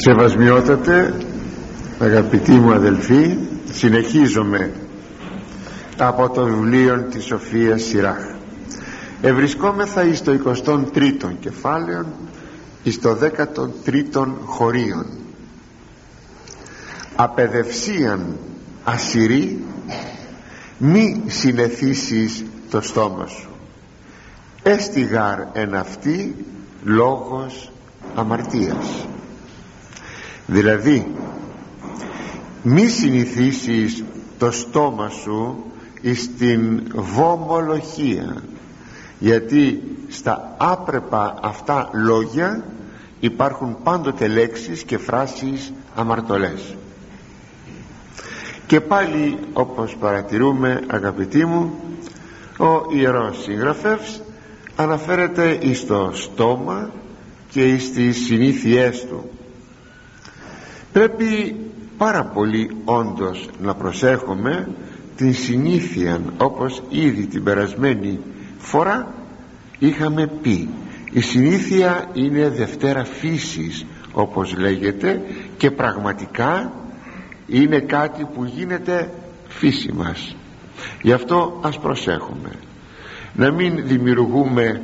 Σεβασμιότατε αγαπητοί μου αδελφοί συνεχίζομαι από το βιβλίο της Σοφίας Σιράχ. Ευρισκόμεθα εις το 23ο κεφάλαιο εις το 13ο χωρίον. Απεδευσίαν ασυρή μη συνεθήσεις το στόμα σου. Έστιγαρ εν αυτή λόγος αμαρτίας δηλαδή μη συνηθίσεις το στόμα σου στην βομολογία γιατί στα άπρεπα αυτά λόγια υπάρχουν πάντοτε λέξεις και φράσεις αμαρτωλές. Και πάλι όπως παρατηρούμε αγαπητοί μου ο Ιερός Συγγραφεύς αναφέρεται εις το στόμα και εις τις συνήθειές του πρέπει πάρα πολύ όντως να προσέχουμε την συνήθεια όπως ήδη την περασμένη φορά είχαμε πει. Η συνήθεια είναι δευτέρα φύσης όπως λέγεται και πραγματικά είναι κάτι που γίνεται φύση μας. Γι' αυτό ας προσέχουμε. Να μην δημιουργούμε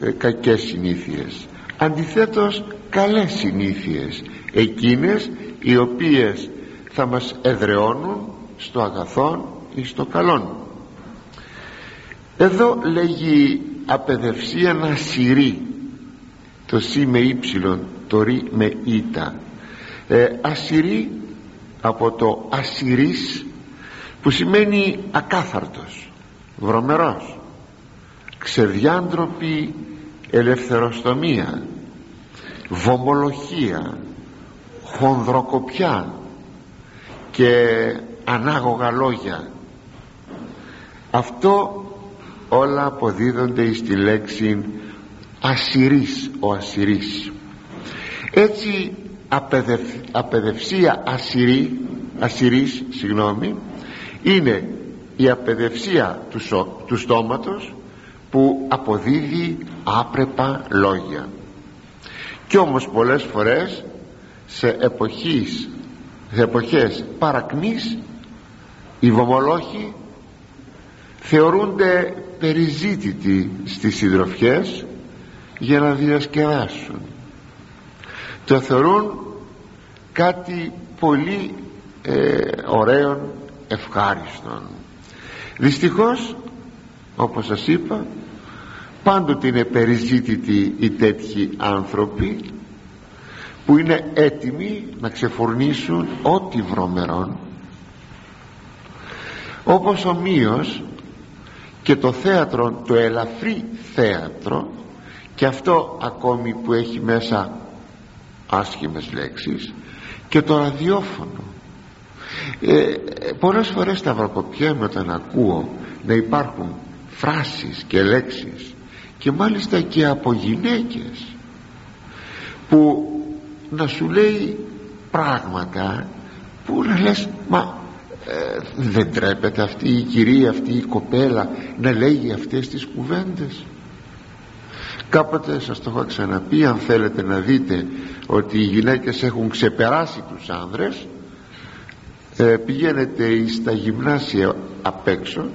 ε, κακές συνήθειες. Αντιθέτως καλές συνήθειες εκείνες οι οποίες θα μας εδραιώνουν στο αγαθόν ή στο καλόν. Εδώ λέγει απεδευσία να σειρεί το σι με ύψιλον το ρι με ήτα ε, ασυρί από το ασυρής που σημαίνει ακάθαρτος βρωμερός ξεδιάντροπη ελευθεροστομία βομολοχία χονδροκοπιά και ανάγωγα λόγια. Αυτό όλα αποδίδονται στη λέξη ασυρής ο ασυρής έτσι απεδευ, απεδευσία ασυρή, ασυρής συγγνώμη είναι η απεδευσία του, του στόματος που αποδίδει άπρεπα λόγια κι όμως πολλές φορές σε εποχής σε εποχές παρακμής οι βομολόχοι θεωρούνται περιζήτητοι στις συντροφιές για να διασκεδάσουν. Το θεωρούν κάτι πολύ ε, ωραίων ευχάριστον. Δυστυχώς όπως σας είπα πάντοτε είναι περιζήτητοι οι τέτοιοι άνθρωποι που είναι έτοιμοι να ξεφορνήσουν ό,τι βρωμερών όπως ομοίως και το θέατρο το ελαφρύ θέατρο και αυτό ακόμη που έχει μέσα άσχημες λέξεις και το ραδιόφωνο. Ε, πολλές φορές τα βρακοπιέμαι όταν ακούω να υπάρχουν φράσεις και λέξεις και μάλιστα και από γυναίκες που να σου λέει πράγματα που να λες μα ε, δεν τρέπεται αυτή η κυρία αυτή η κοπέλα να λέγει αυτές τις κουβέντες κάποτε σας το έχω ξαναπεί αν θέλετε να δείτε ότι οι γυναίκες έχουν ξεπεράσει τους άνδρες ε, πηγαίνετε στα γυμνάσια απ' έξω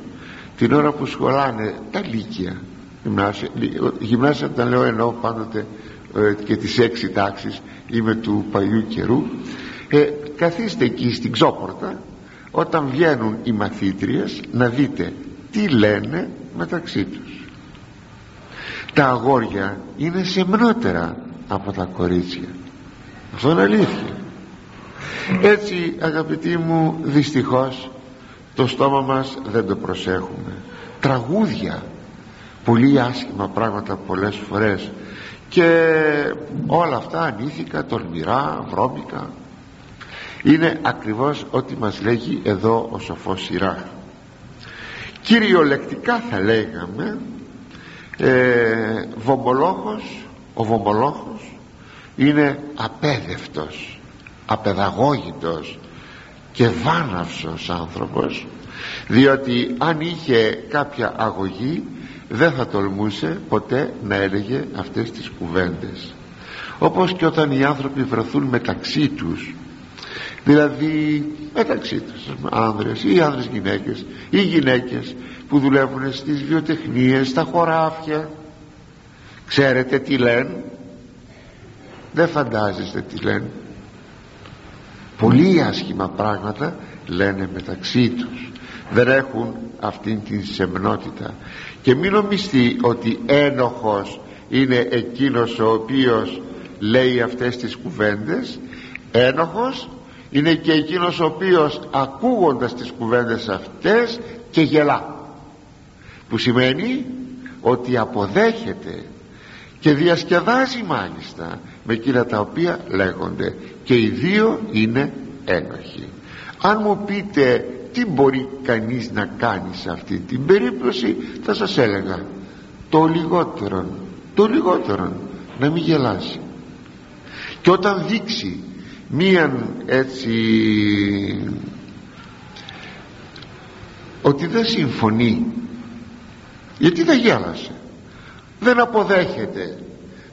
την ώρα που σχολάνε τα λύκεια γυμνάσια, γυμνάσια τα λέω εννοώ πάντοτε ε, και τις έξι τάξεις είμαι του παλιού καιρού. Ε, καθίστε εκεί στην ξόπορτα όταν βγαίνουν οι μαθήτριες να δείτε τι λένε μεταξύ τους. Τα αγόρια είναι σεμνότερα από τα κορίτσια. Αυτό είναι αλήθεια. Έτσι αγαπητοί μου δυστυχώς το στόμα μας δεν το προσέχουμε. Τραγούδια πολύ άσχημα πράγματα πολλές φορές. Και όλα αυτά ανήθικα, τολμηρά, βρώμικα. Είναι ακριβώς ό,τι μας λέγει εδώ ο σοφός Σιράχ κυριολεκτικά θα λέγαμε ε, βομολόχος ο βομολόχος είναι απέδευτος απεδαγώγητος και βάναυσος άνθρωπος διότι αν είχε κάποια αγωγή δεν θα τολμούσε ποτέ να έλεγε αυτές τις κουβέντες. Όπως και όταν οι άνθρωποι βρεθούν μεταξύ τους. Δηλαδή μεταξύ τους άνδρες ή άνδρες γυναίκες ή γυναίκες που δουλεύουν στις βιοτεχνίες στα χωράφια. Ξέρετε τι λένε; Δεν φαντάζεστε τι λένε. Πολύ άσχημα πράγματα λένε μεταξύ τους. Δεν έχουν αυτήν την σεμνότητα και μην νομιστεί ότι ένοχος είναι εκείνος ο οποίος λέει αυτές τις κουβέντες. Ένοχος είναι και εκείνος ο οποίος ακούγοντας τις κουβέντες αυτές και γελά. Που σημαίνει ότι αποδέχεται και διασκεδάζει μάλιστα με εκείνα τα οποία λέγονται. Και οι δύο είναι ένοχοι. Αν μου πείτε τι μπορεί κανείς να κάνει σε αυτή την περίπτωση θα σας έλεγα το λιγότερο το λιγότερο να μην γελάσει. Και όταν δείξει μίαν έτσι ότι δεν συμφωνεί γιατί δεν γέλασε δεν αποδέχεται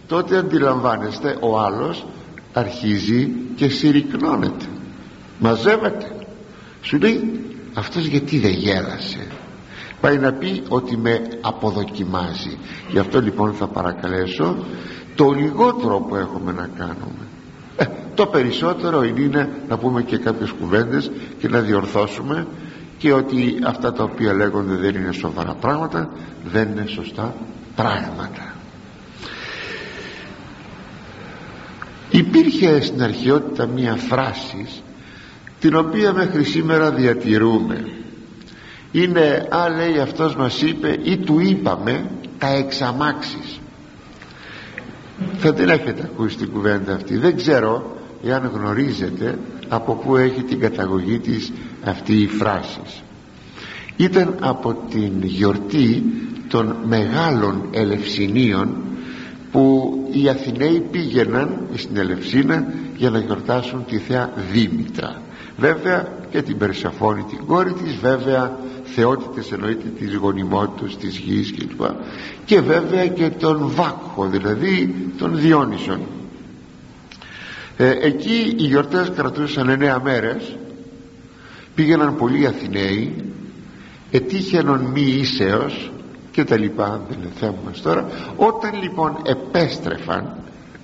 τότε αντιλαμβάνεστε ο άλλος αρχίζει και συρρυκνώνεται. Μαζεύεται. Σου λέει αυτός γιατί δεν γέλασε πάει να πει ότι με αποδοκιμάζει. Γι' αυτό λοιπόν θα παρακαλέσω το λιγότερο που έχουμε να κάνουμε. Ε, το περισσότερο είναι να πούμε και κάποιες κουβέντες και να διορθώσουμε και ότι αυτά τα οποία λέγονται δεν είναι σοβαρά πράγματα δεν είναι σωστά πράγματα. Υπήρχε στην αρχαιότητα μία φράση την οποία μέχρι σήμερα διατηρούμε. Είναι α λέει αυτός μας είπε ή του είπαμε τα εξαμάξεις θα την έχετε ακούσει την κουβέντα αυτή. Δεν ξέρω εάν γνωρίζετε από πού έχει την καταγωγή της αυτή η φράση. Ήταν από την γιορτή των μεγάλων ελευσινίων που οι Αθηναίοι πήγαιναν στην Ελευσίνα για να γιορτάσουν τη Θέα Δήμητρα βέβαια και την Περσαφόνη την κόρη της βέβαια θεότητες εννοείται της γονιμότητας της γης και, και βέβαια και τον Βάκχο δηλαδή τον Διόνυσον. Ε, εκεί οι γιορτές κρατούσαν εννέα μέρες. Πήγαιναν πολλοί Αθηναίοι ετύχαινον μη ίσεως και τα λοιπά δεν είναι θέμα μας τώρα. Όταν λοιπόν επέστρεφαν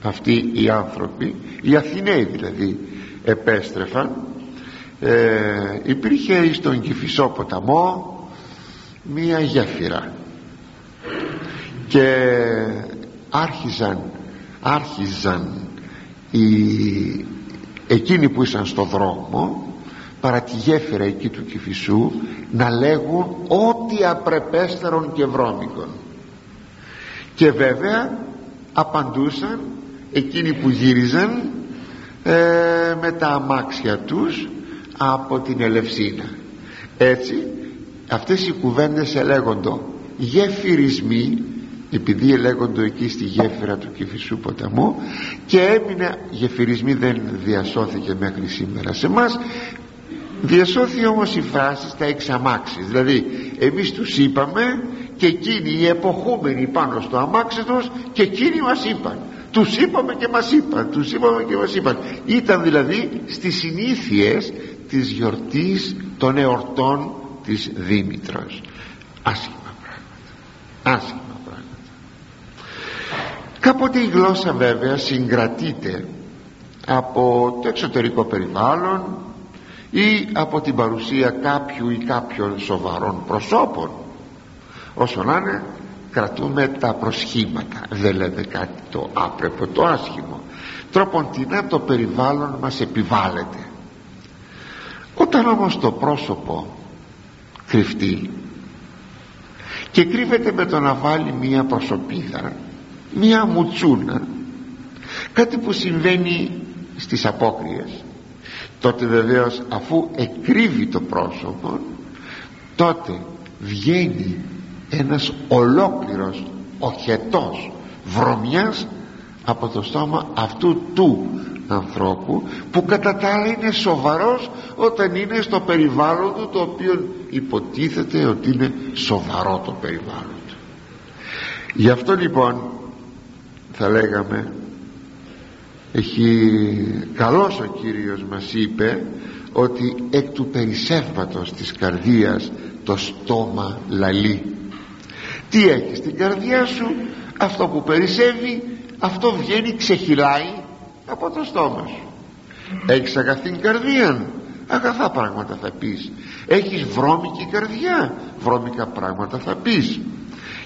αυτοί οι άνθρωποι οι Αθηναίοι δηλαδή επέστρεφαν ε, υπήρχε στον Κηφισό ποταμό μία γέφυρα και άρχιζαν άρχιζαν οι, εκείνοι που ήσαν στο δρόμο παρά τη γέφυρα εκεί του Κηφισού να λέγουν ό,τι απρεπέστερον και βρώμικον και βέβαια απαντούσαν εκείνοι που γύριζαν ε, με τα αμάξια τους από την Ελευσίνα. Έτσι αυτές οι κουβέντες ελέγοντο γεφυρισμοί επειδή ελέγοντο εκεί στη γέφυρα του Κηφισού ποταμού και έμεινε γεφυρισμοί δεν διασώθηκε μέχρι σήμερα σε μας διασώθη όμως η φράση στα εξαμάξεις. Δηλαδή εμείς τους είπαμε και εκείνοι οι εποχούμενοι πάνω στο αμάξι τους και εκείνοι μας είπαν. Τους είπαμε και μας είπαν τους είπαμε και μας είπαν. Ήταν δηλαδή στις συνήθειες της γιορτής των εορτών της Δήμητρας. Άσχημα πράγματα. Άσχημα πράγματα. Κάποτε η γλώσσα βέβαια συγκρατείται από το εξωτερικό περιβάλλον ή από την παρουσία κάποιου ή κάποιων σοβαρών προσώπων. Όσο να είναι κρατούμε τα προσχήματα. Δεν λέμε κάτι το άπρεπο το άσχημο. Τροποντινά το περιβάλλον μας επιβάλλεται όταν όμως το πρόσωπο κρυφτεί και κρύβεται με το να βάλει μία προσωπίδα μία μουτσούνα κάτι που συμβαίνει στις απόκριες τότε βεβαίως αφού εκρύβει το πρόσωπο τότε βγαίνει ένας ολόκληρος οχετός βρωμιάς από το στόμα αυτού του ανθρώπου που κατά τα άλλα είναι σοβαρός όταν είναι στο περιβάλλον του το οποίο υποτίθεται ότι είναι σοβαρό το περιβάλλον του. Γι' αυτό λοιπόν θα λέγαμε έχει καλός ο Κύριος μας είπε ότι εκ του περισσεύματος της καρδίας το στόμα λαλεί τι έχει στην καρδιά σου; Αυτό που περισσεύει αυτό βγαίνει ξεχυλάει από το στόμα σου. Έχεις αγαθή καρδία. Αγαθά πράγματα θα πεις. Έχεις βρώμικη καρδιά. Βρώμικα πράγματα θα πεις.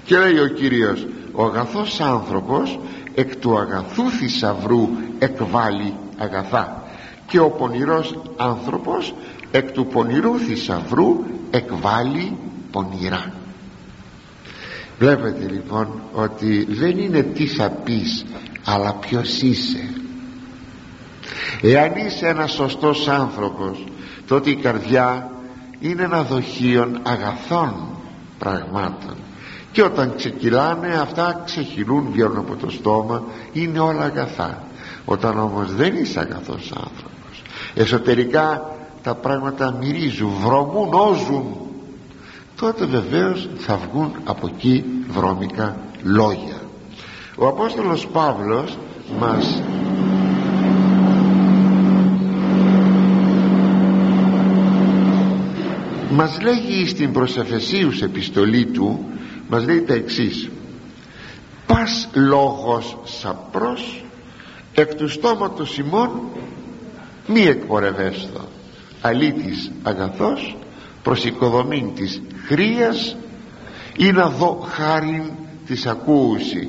Και λέει ο Κύριος ο αγαθός άνθρωπος εκ του αγαθού θησαυρού εκβάλλει αγαθά. Και ο πονηρός άνθρωπος εκ του πονηρού θησαυρού εκβάλλει πονηρά βλέπετε λοιπόν ότι δεν είναι τι θα πεις αλλά ποιος είσαι. Εάν είσαι ένας σωστός άνθρωπος τότε η καρδιά είναι ένα δοχείο αγαθών πραγμάτων. Και όταν ξεκυλάνε αυτά ξεχυλούν βγαίνουν από το στόμα είναι όλα αγαθά. Όταν όμως δεν είσαι αγαθός άνθρωπος εσωτερικά τα πράγματα μυρίζουν, βρωμούν, όζουν τότε βεβαίως θα βγουν από εκεί βρώμικα λόγια. Ο Απόστολος Παύλος μας μας λέγει στην προσεφεσίους επιστολή του μας λέει τα εξής. Πας λόγος σαπρός εκ του στόματος ημών μη εκπορευέστο αλήτης αγαθός προς οικοδομήν της χρίας ή να δω χάριν της ακούουση.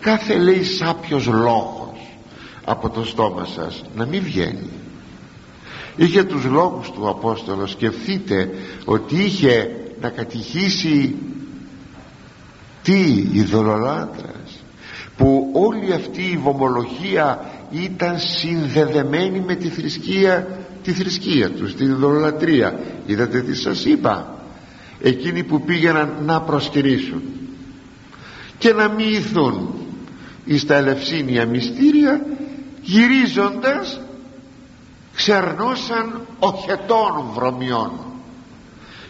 Κάθε λέει σάπιος λόγος από το στόμα σας να μην βγαίνει. Είχε τους λόγους του Απόστολος σκεφτείτε ότι είχε να κατηχήσει τι ειδωλολάτρας που όλη αυτή η βομολογία ήταν συνδεδεμένη με τη θρησκεία τη θρησκεία τους την ειδωλολατρία είδατε τι σας είπα; Εκείνοι που πήγαιναν να προσκυνήσουν και να μοιηθούν εις τα ελευσίνια μυστήρια γυρίζοντας ξερνούσαν οχετών βρωμιών.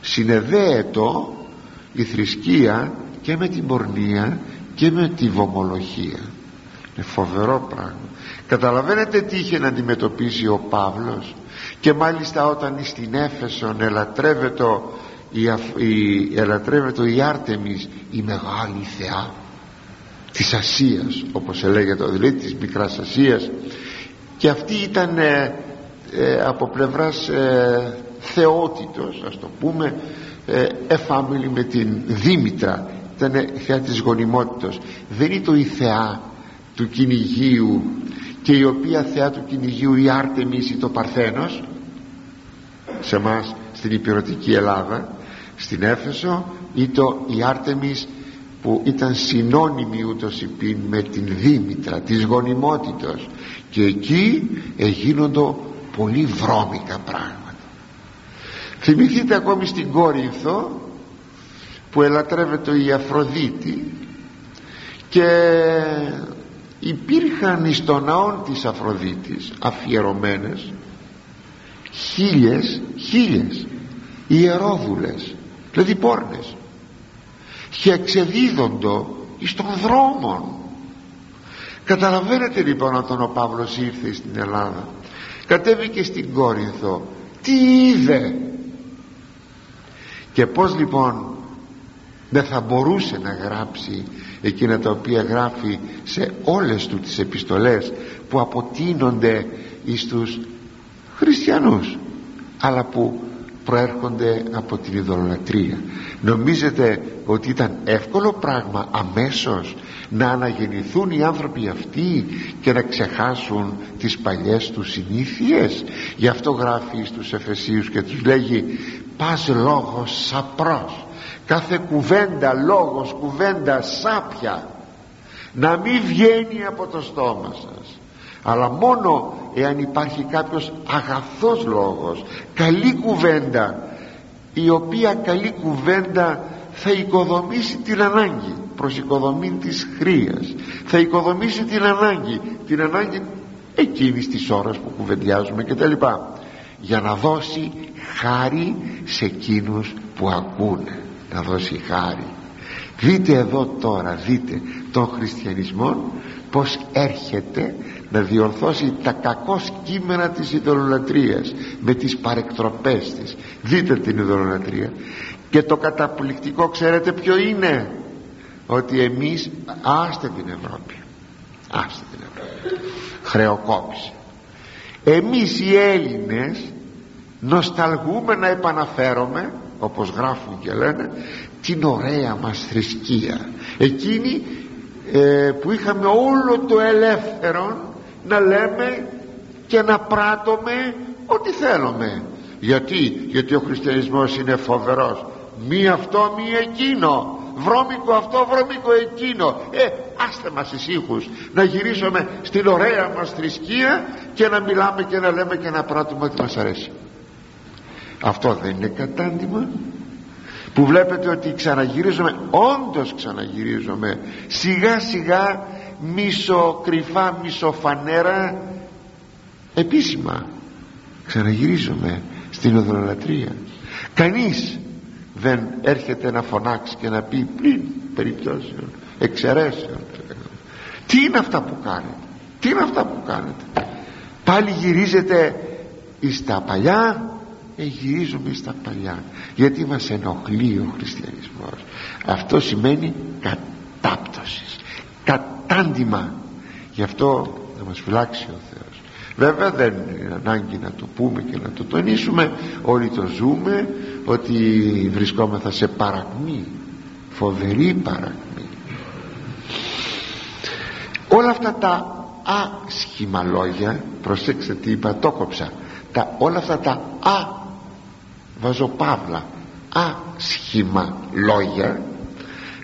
Συνεδέετο η θρησκεία και με την πορνεία και με τη βομολογία. Είναι φοβερό πράγμα. Καταλαβαίνετε τι είχε να αντιμετωπίσει ο Παύλος; Και μάλιστα όταν στην Έφεσον ελατρεύεται η, η, ελατρεύεται η Άρτεμις η μεγάλη θεά της Ασίας όπως έλεγεται δηλαδή της Μικράς Ασίας. Και αυτή ήταν ε, ε, από πλευράς ε, θεότητος ας το πούμε ε, εφάμιλη με την Δήμητρα ήταν θεά της γονιμότητος δεν ήταν η θεά του κυνηγίου και η οποία θεά του κυνηγίου η Άρτεμις ή το Παρθένος σε μας στην υπηρετική Ελλάδα στην Έφεσο ή το η Άρτεμις που ήταν συνώνυμη ούτως υπήν με την Δήμητρα της γονιμότητος. Και εκεί εγίνοντο πολύ βρώμικα πράγματα. Θυμηθείτε ακόμη στην Κόρινθο που ελατρεύεται η Αφροδίτη και υπήρχαν εις το ναό της Αφροδίτης αφιερωμένες χίλιες χίλιες ιερόδουλες δηλαδή πόρνες και εξεδίδοντο εις των δρόμων καταλαβαίνετε λοιπόν όταν ο Παύλος ήρθε στην Ελλάδα κατέβηκε στην Κόρινθο τι είδε; Και πως λοιπόν δεν θα μπορούσε να γράψει εκείνα τα οποία γράφει σε όλες του τις επιστολές που αποτείνονται εις τους χριστιανούς αλλά που προέρχονται από την ειδωλολατρία νομίζετε ότι ήταν εύκολο πράγμα αμέσως να αναγεννηθούν οι άνθρωποι αυτοί και να ξεχάσουν τις παλιές τους συνήθειες; Γι' αυτό γράφει στους Εφεσίους και τους λέγει πας λόγος σαπρός κάθε κουβέντα λόγος κουβέντα σάπια να μην βγαίνει από το στόμα σας. Αλλά μόνο εάν υπάρχει κάποιος αγαθός λόγος καλή κουβέντα η οποία καλή κουβέντα θα οικοδομήσει την ανάγκη προς οικοδομή της χρίας. Θα οικοδομήσει την ανάγκη την ανάγκη εκείνης της ώρας που κουβεντιάζουμε και τα λοιπά για να δώσει χάρη σε εκείνους που ακούνε να δώσει χάρη. Δείτε εδώ τώρα δείτε τον χριστιανισμό πως έρχεται να διορθώσει τα κακό κείμενα της ειδωλολατρίας με τις παρεκτροπές της. Δείτε την ειδωλολατρία και το καταπληκτικό ξέρετε ποιο είναι; Ότι εμείς άστε την Ευρώπη. Άστε την Ευρώπη. Χρεοκόπηση εμείς οι Έλληνες νοσταλγούμε να επαναφέρομαι όπως γράφουν και λένε την ωραία μας θρησκεία εκείνη ε, που είχαμε όλο το ελεύθερο να λέμε και να πράττουμε ό,τι θέλουμε. Γιατί, γιατί ο χριστιανισμός είναι φοβερός. Μη αυτό μη εκείνο. Βρώμικο αυτό βρώμικο εκείνο. Ε άστε μας ησύχους να γυρίσουμε στην ωραία μας θρησκεία και να μιλάμε και να λέμε και να πράττουμε ό,τι μας αρέσει αυτό δεν είναι κατάντημα. Που βλέπετε ότι ξαναγυρίζουμε όντως ξαναγυρίζουμε σιγά σιγά μισοκρυφά μισοφανέρα. Επίσημα ξαναγυρίζουμε στην οδρολατρία κανείς δεν έρχεται να φωνάξει και να πει πλην περιπτώσεων εξαιρέσεων τι είναι αυτά που κάνετε τι είναι αυτά που κάνετε. Πάλι γυρίζετε εις τα παλιά ε, γυρίζουμε στα παλιά γιατί μας ενοχλεί ο χριστιανισμός. Αυτό σημαίνει κατάπτωσης κατάντημα. Γι' αυτό θα μας φυλάξει ο Θεός. Βέβαια δεν είναι ανάγκη να το πούμε και να το τονίσουμε. Όλοι το ζούμε ότι βρισκόμεθα σε παρακμή φοβερή παρακμή. Όλα αυτά τα άσχημα λόγια προσέξτε τι είπα το κόψα. Τα, όλα αυτά τα α βάζω παύλα. Άσχημα λόγια.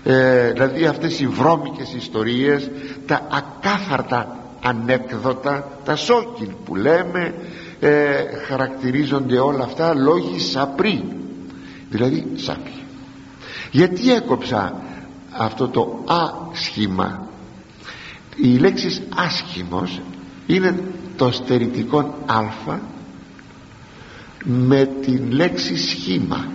Ε, δηλαδή αυτές οι βρώμικες ιστορίες τα ακάθαρτα ανέκδοτα τα σόκιν που λέμε ε, χαρακτηρίζονται όλα αυτά λόγοι σαπρί δηλαδή σάπι γιατί έκοψα αυτό το άσχημα; Οι λέξεις άσχημος είναι το στερητικό α με την λέξη σχήμα.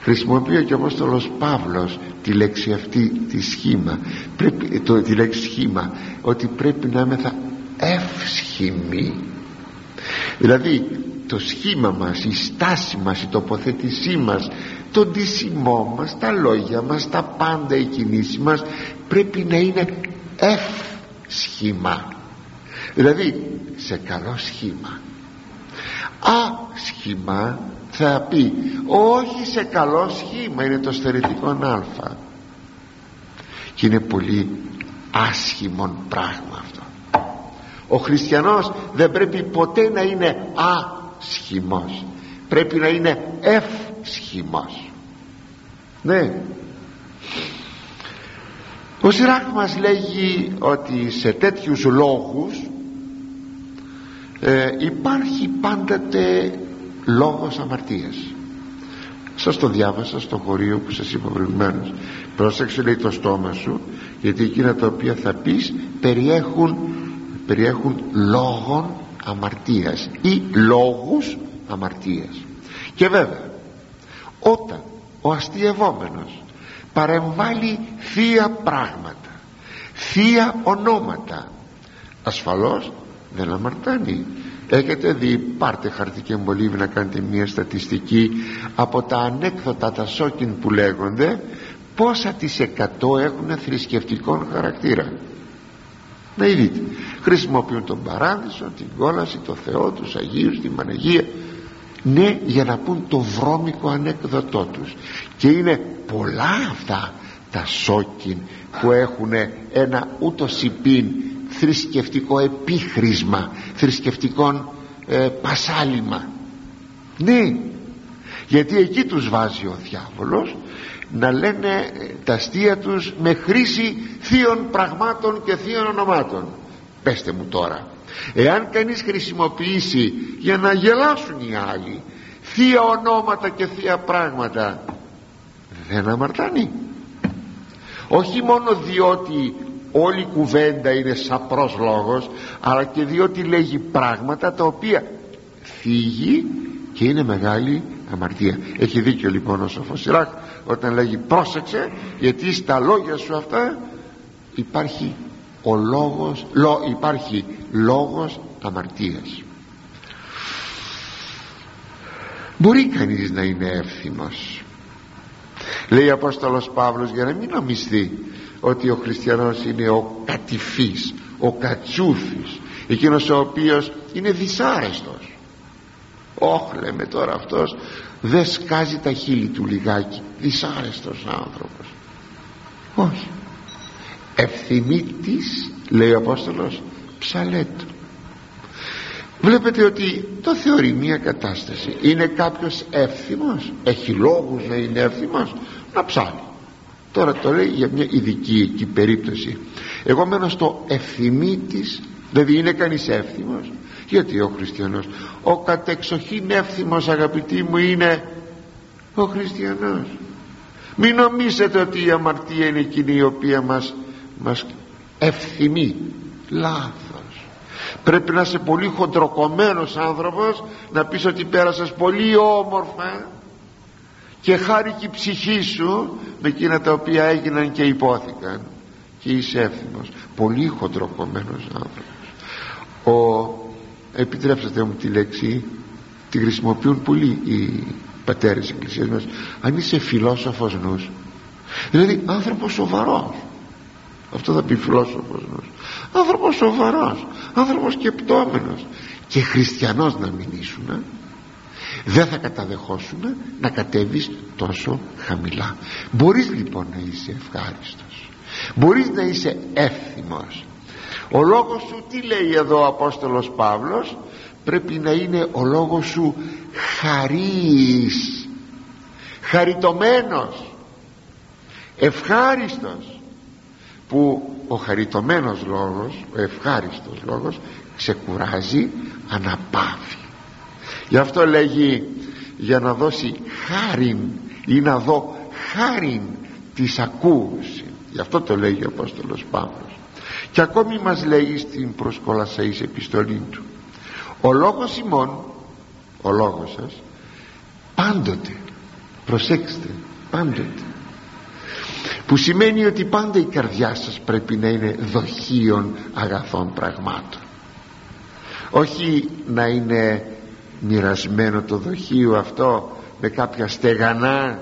Χρησιμοποιεί και ο Απόστολος Παύλος τη λέξη αυτή τη σχήμα. Πρέπει, το, τη λέξη σχήμα ότι πρέπει να είμαστε εύσχημοι δηλαδή το σχήμα μας η στάση μας η τοποθέτησή μας το ντύσιμό μας τα λόγια μας τα πάντα η κινήση μας πρέπει να είναι εύσχημα. Δηλαδή σε καλό σχήμα άσχημα θα πει όχι σε καλό σχήμα είναι το στερετικό α και είναι πολύ άσχημον πράγμα αυτό. Ο χριστιανός δεν πρέπει ποτέ να είναι άσχημος. Πρέπει να είναι ευσχημός ναι. Ο Σιράκ μας λέγει ότι σε τέτοιους λόγους ε, υπάρχει πάντοτε λόγος αμαρτίας. Σας το διάβασα στο χωρίο που σας είπα προηγουμένως. Πρόσεξε λέει το στόμα σου γιατί εκείνα τα οποία θα πεις περιέχουν, περιέχουν λόγων αμαρτίας ή λόγους αμαρτίας. Και βέβαια όταν ο αστειευόμενος παρεμβάλλει θεία πράγματα θεία ονόματα ασφαλώς δεν αμαρτάνει έχετε δει πάρτε χαρτί και μολύβι να κάνετε μια στατιστική από τα ανέκδοτα τα σόκιν που λέγονται. Πόσα τις εκατό έχουν θρησκευτικό χαρακτήρα. Να δείτε χρησιμοποιούν τον παράδεισο την κόλαση, το Θεό τους Αγίους, την Παναγία. Ναι για να πούν το βρώμικο ανέκδοτό τους. Και είναι πολλά αυτά τα σόκιν που έχουν ένα ούτως υπήν θρησκευτικό επίχρησμα θρησκευτικό ε, πασάλιμα. Ναι. Γιατί εκεί τους βάζει ο διάβολος να λένε ε, τα αστεία τους με χρήση θείων πραγμάτων και θείων ονομάτων. Πέστε μου τώρα εάν κανείς χρησιμοποιήσει για να γελάσουν οι άλλοι θεία ονόματα και θεία πράγματα δεν αμαρτάνει. Όχι μόνο διότι όλη η κουβέντα είναι σαπρός λόγος αλλά και διότι λέγει πράγματα τα οποία φύγει και είναι μεγάλη αμαρτία. Έχει δίκιο λοιπόν ο σοφός Σιράκ όταν λέγει πρόσεξε γιατί στα λόγια σου αυτά υπάρχει ο λόγος λό, υπάρχει λόγος αμαρτίας μπορεί κανείς να είναι εύθυμος λέει ο Απόστολος Παύλος για να μην νομιστεί ότι ο χριστιανός είναι ο κατηφής ο κατσούφης εκείνος ο οποίος είναι δυσάρεστος. Όχ λέμε τώρα αυτός δεν σκάζει τα χείλη του λιγάκι. Δυσάρεστος άνθρωπος. Όχι. Ευθυμίτης λέει ο Απόστολος ψαλέτου βλέπετε ότι το θεωρεί μια κατάσταση. Είναι κάποιος εύθυμος έχει λόγους να είναι εύθυμος να ψάλει τώρα το λέει για μια ειδική εκεί περίπτωση. Εγώ μένω στο ευθυμίτης δηλαδή είναι κανείς εύθυμος. Γιατί ο χριστιανός; Ο κατεξοχήν εύθυμος αγαπητοί μου είναι ο χριστιανός μην νομίζετε ότι η αμαρτία είναι εκείνη η οποία μας, μας ευθυμεί. Λάθος. Πρέπει να είσαι πολύ χοντροκομμένος άνθρωπος να πεις ότι πέρασες πολύ όμορφα και χάρηκε η ψυχή σου με εκείνα τα οποία έγιναν και υπόθηκαν και είσαι εύθυμος. Πολύ χοντροκομμένος άνθρωπος. Ο επιτρέψτε μου τη λέξη τη χρησιμοποιούν πολύ οι πατέρες της Εκκλησίας μας αν είσαι φιλόσοφος νους. Δηλαδή άνθρωπος σοβαρός. Αυτό θα πει φιλόσοφος νους. Άνθρωπος σοβαρός άνθρωπος σκεπτόμενος. Και χριστιανός να μην ήσουν δεν θα καταδεχόσουν να κατέβεις τόσο χαμηλά. Μπορείς λοιπόν να είσαι ευχάριστος. Μπορείς να είσαι εύθυμος. Ο λόγος σου τι λέει εδώ ο Απόστολος Παύλος; Πρέπει να είναι ο λόγος σου χαρίς χαριτωμένος. Ευχάριστος. Που ο χαριτωμένος λόγος ο ευχάριστος λόγος ξεκουράζει αναπαύει γι' αυτό λέγει για να δώσει χάριν ή να δω χάριν της ακούσης. Γι' αυτό το λέγει ο Απόστολος Παύλος. Και ακόμη μας λέει στην προσκολασαής επιστολή του. Ο λόγος ημών ο λόγος σας πάντοτε προσέξτε πάντοτε. Που σημαίνει ότι πάντα η καρδιά σας πρέπει να είναι δοχείων αγαθών πραγμάτων. Όχι να είναι μοιρασμένο το δοχείο αυτό με κάποια στεγανά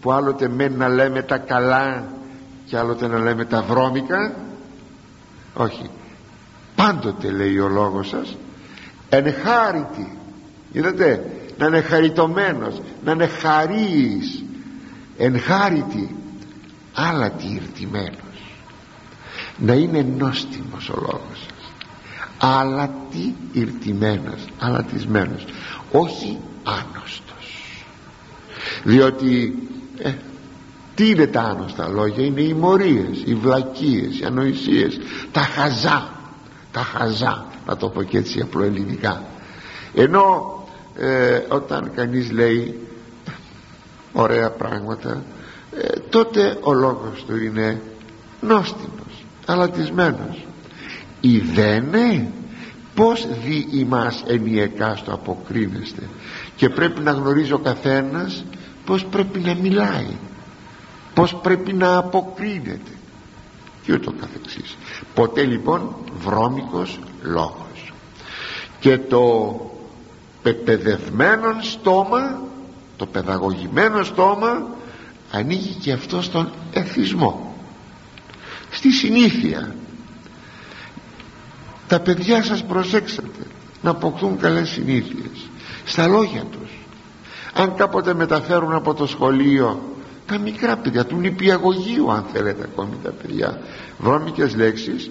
που άλλοτε μένει να λέμε τα καλά και άλλοτε να λέμε τα βρώμικα. Όχι. Πάντοτε λέει ο λόγος σας ενχάρητη είδατε να είναι χαριτωμένος να είναι χαρίης. Ενχάρητη αλλά ηρτημένος. Να είναι νόστιμος ο λόγος σας αλλά τι ηρτημένος αλατισμένος όχι άνοστος. Διότι ε, τι είναι τα άνοστα λόγια; Είναι οι μορίες, οι βλακίες, οι ανοησίες τα χαζά τα χαζά να το πω και έτσι απλοελληνικά ενώ ε, όταν κανείς λέει ωραία πράγματα ε, τότε ο λόγος του είναι νόστιμος αλατισμένος ιδένε πως δι ημάς ενιαικάς το αποκρίνεστε. Και πρέπει να γνωρίζει ο καθένας πως πρέπει να μιλάει πως πρέπει να αποκρίνεται και ούτω καθεξής. Ποτέ λοιπόν βρώμικος λόγος. Και το πεπαιδευμένο στόμα το παιδαγωγημένο στόμα ανοίγει και αυτό στον εθισμό. Στη συνήθεια τα παιδιά σας προσέξατε να αποκτούν καλές συνήθειες. Στα λόγια τους. Αν κάποτε μεταφέρουν από το σχολείο τα μικρά παιδιά του νηπιαγωγείου αν θέλετε ακόμη τα παιδιά. Βρώμικες λέξεις.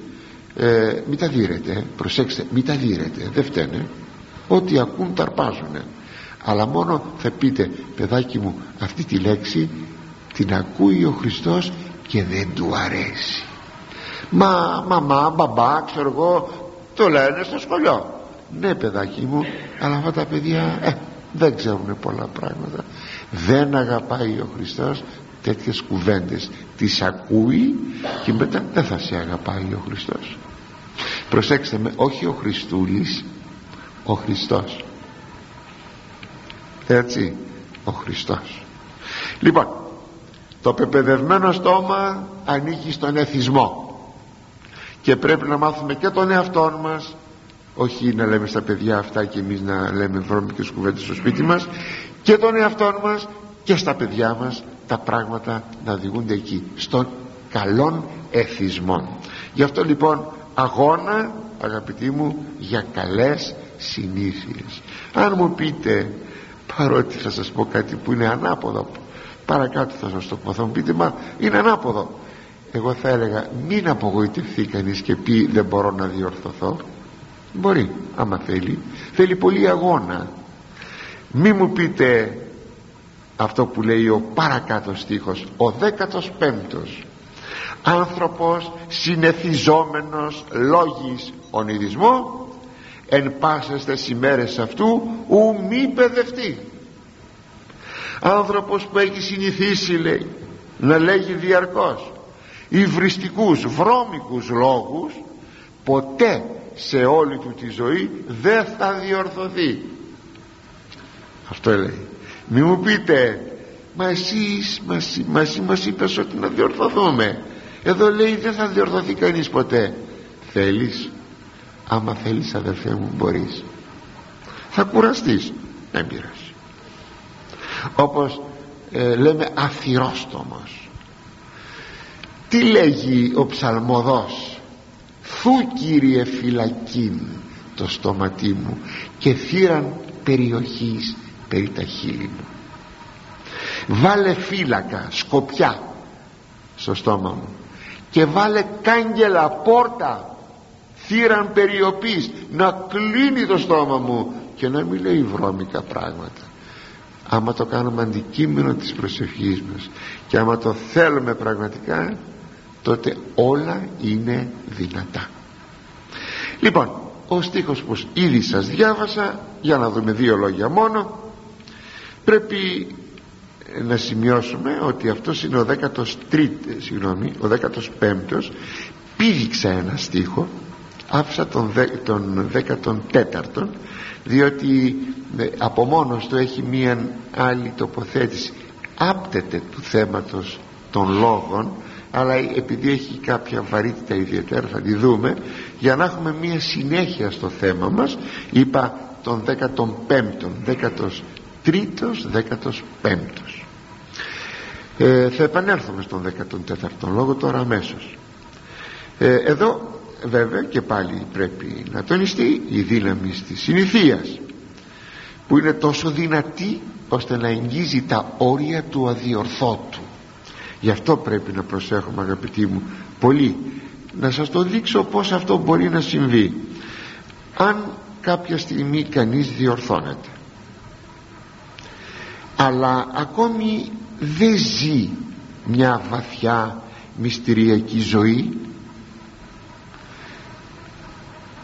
Ε, μην τα δίρετε προσέξτε μην τα δίρετε δεν φταίνε. Ό,τι ακούν ταρπάζουνε. Αλλά μόνο θα πείτε παιδάκι μου αυτή τη λέξη την ακούει ο Χριστός και δεν του αρέσει μα μαμά μπαμπά ξέρω εγώ το λένε στο σχολείο. Ναι παιδάκι μου αλλά αυτά τα παιδιά ε, δεν ξέρουν πολλά πράγματα. Δεν αγαπάει ο Χριστός τέτοιες κουβέντες. Τις ακούει και μετά δεν θα σε αγαπάει ο Χριστός. Προσέξτε με όχι ο Χριστούλης ο Χριστός. Έτσι ο Χριστός. Λοιπόν το πεπαιδευμένο στόμα ανήκει στον εθισμό και πρέπει να μάθουμε και τον εαυτό μας. Όχι να λέμε στα παιδιά αυτά και εμείς να λέμε βρώμικες κουβέντες στο σπίτι μας. Και τον εαυτό μας και στα παιδιά μας τα πράγματα να οδηγούνται εκεί στον καλών εθισμών γι' αυτό λοιπόν αγώνα αγαπητοί μου για καλές συνήθειες. Αν μου πείτε παρότι θα σας πω κάτι που είναι ανάποδο παρακάτω θα σας το πω θα μου πείτε μα είναι ανάποδο εγώ θα έλεγα μην απογοητευτεί κανείς και πει δεν μπορώ να διορθωθώ μπορεί άμα θέλει. Θέλει πολύ αγώνα. Μη μου πείτε αυτό που λέει ο παρακάτω στίχος ο δέκατος πέμπτος. Άνθρωπος συνεθιζόμενος λόγης ονειδισμό εν πάσες ημέρες αυτού ου μη παιδευτεί άνθρωπος που έχει συνηθίσει λέει να λέγει διαρκώς υβριστικούς βρώμικους λόγους ποτέ σε όλη του τη ζωή δεν θα διορθωθεί. Αυτό λέει. Μη μου πείτε μα εσείς μας, μας, μας είπες ότι να διορθωθούμε εδώ λέει δεν θα διορθωθεί κανείς ποτέ θέλεις; Άμα θέλεις αδερφέ μου μπορείς. Θα κουραστείς. Δεν πειράζει. Όπως ε, λέμε αφιρόστομος τι λέγει ο ψαλμοδός; Θου Κύριε φυλακήν το στόματί μου και θύραν περιοχής περί τα χείλη μου. Βάλε φύλακα σκοπιά στο στόμα μου και βάλε κάγκελα πόρτα θύραν περιοπής να κλείνει το στόμα μου και να μην λέει βρώμικα πράγματα. Άμα το κάνουμε αντικείμενο της προσευχής μας και άμα το θέλουμε πραγματικά τότε όλα είναι δυνατά. Λοιπόν ο στίχος που ήδη σας διάβασα για να δούμε δύο λόγια μόνο πρέπει να σημειώσουμε ότι αυτός είναι ο 13 συγγνώμη ο 15ος πήδηξα ένα στίχο άφησα τον, τον 14ο διότι ε, από μόνος του έχει μία άλλη τοποθέτηση. Άπτεται του θέματος των λόγων αλλά επειδή έχει κάποια βαρύτητα ιδιαίτερα θα τη δούμε για να έχουμε μία συνέχεια στο θέμα μας είπα τον 15ο 13ο 15ος ε, θα επανέλθουμε στον 14ο λόγο τώρα αμέσως. Ε, εδώ βέβαια και πάλι πρέπει να τονιστεί η δύναμη της συνηθείας που είναι τόσο δυνατή ώστε να εγγύζει τα όρια του αδιορθώτου γι' αυτό πρέπει να προσέχουμε αγαπητοί μου πολύ. Να σας το δείξω πως αυτό μπορεί να συμβεί. Αν κάποια στιγμή κανείς διορθώνεται αλλά ακόμη δεν ζει μια βαθιά μυστηριακή ζωή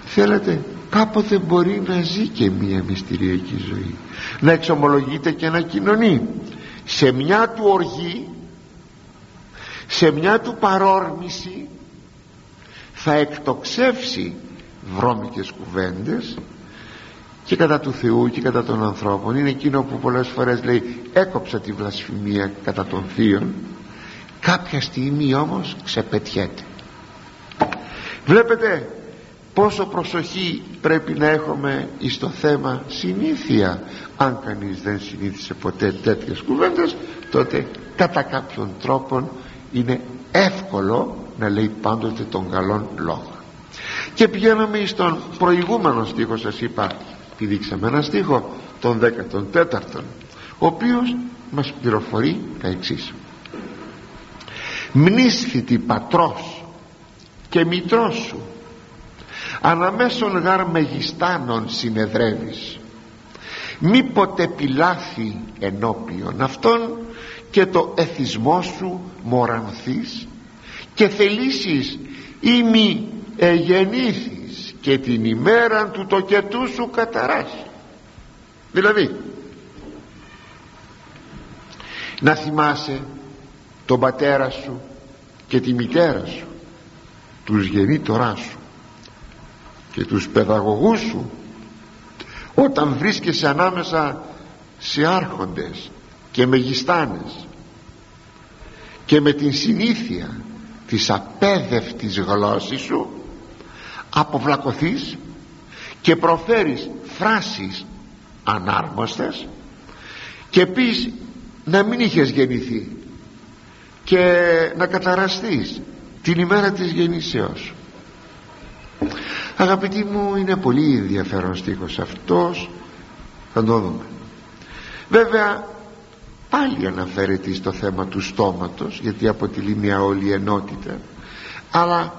θέλετε κάποτε μπορεί να ζει και μια μυστηριακή ζωή. Να εξομολογείται και να κοινωνεί. Σε μια του οργή σε μια του παρόρμηση θα εκτοξεύσει βρώμικες κουβέντες και κατά του Θεού και κατά των ανθρώπων. Είναι εκείνο που πολλές φορές λέει έκοψα τη βλασφημία κατά των θείων. Κάποια στιγμή όμως ξεπετιέται. Βλέπετε πόσο προσοχή πρέπει να έχουμε στο θέμα συνήθεια. Αν κανείς δεν συνήθισε ποτέ τέτοιες κουβέντες τότε κατά κάποιον τρόπο είναι εύκολο να λέει πάντοτε τον καλόν λόγο. Και πηγαίναμε στον προηγούμενο στίχο σας είπα τη δείξαμε ένα στίχο τον 14ο ο οποίος μας πληροφορεί τα εξής. Μνήσθητη πατρός και μητρός σου αναμέσων γάρ μεγιστάνων συνεδρεύεις μήποτε πιλάθη ενώπιον αυτών και το εθισμός σου μορανθείς και θελήσεις ή μη εγεννήθης και την ημέρα του το κετού σου καταράσει δηλαδή να θυμάσαι τον πατέρα σου και τη μητέρα σου τους γεννήτωρά σου και τους παιδαγωγούς σου όταν βρίσκεσαι ανάμεσα σε άρχοντες και μεγιστάνες και με την συνήθεια της απέδευτης γλώσσης σου αποβλακωθείς και προφέρεις φράσεις ανάρμοστες και πεις να μην είχες γεννηθεί και να καταραστείς την ημέρα της γεννήσεως. Αγαπητοί μου είναι πολύ ενδιαφέρον στίχος αυτός. Θα το δούμε. Βέβαια πάλι. Αναφέρεται στο θέμα του στόματος γιατί αποτελεί μια όλη ενότητα. Αλλά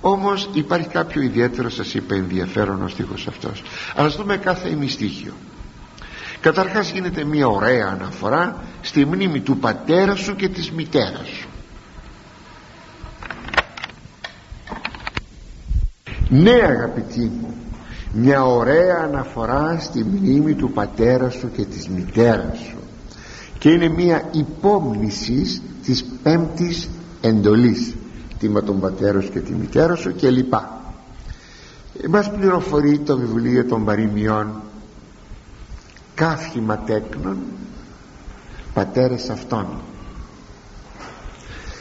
όμως υπάρχει κάποιο ιδιαίτερο σας είπα ενδιαφέρον ο στίχος αυτός. Ας δούμε κάθε ημιστίχιο καταρχάς γίνεται μια ωραία αναφορά στη μνήμη του πατέρα σου και της μητέρας σου. Ναι αγαπητοί μου μια ωραία αναφορά στη μνήμη του πατέρα σου και της μητέρας σου και είναι μια υπόμνηση της πέμπτης εντολής. Τίμα τον πατέρας σου και τη μητέρα σου και λοιπά. Μας πληροφορεί το βιβλίο των παροιμιών. Καύχημα τέκνων πατέρες αυτών.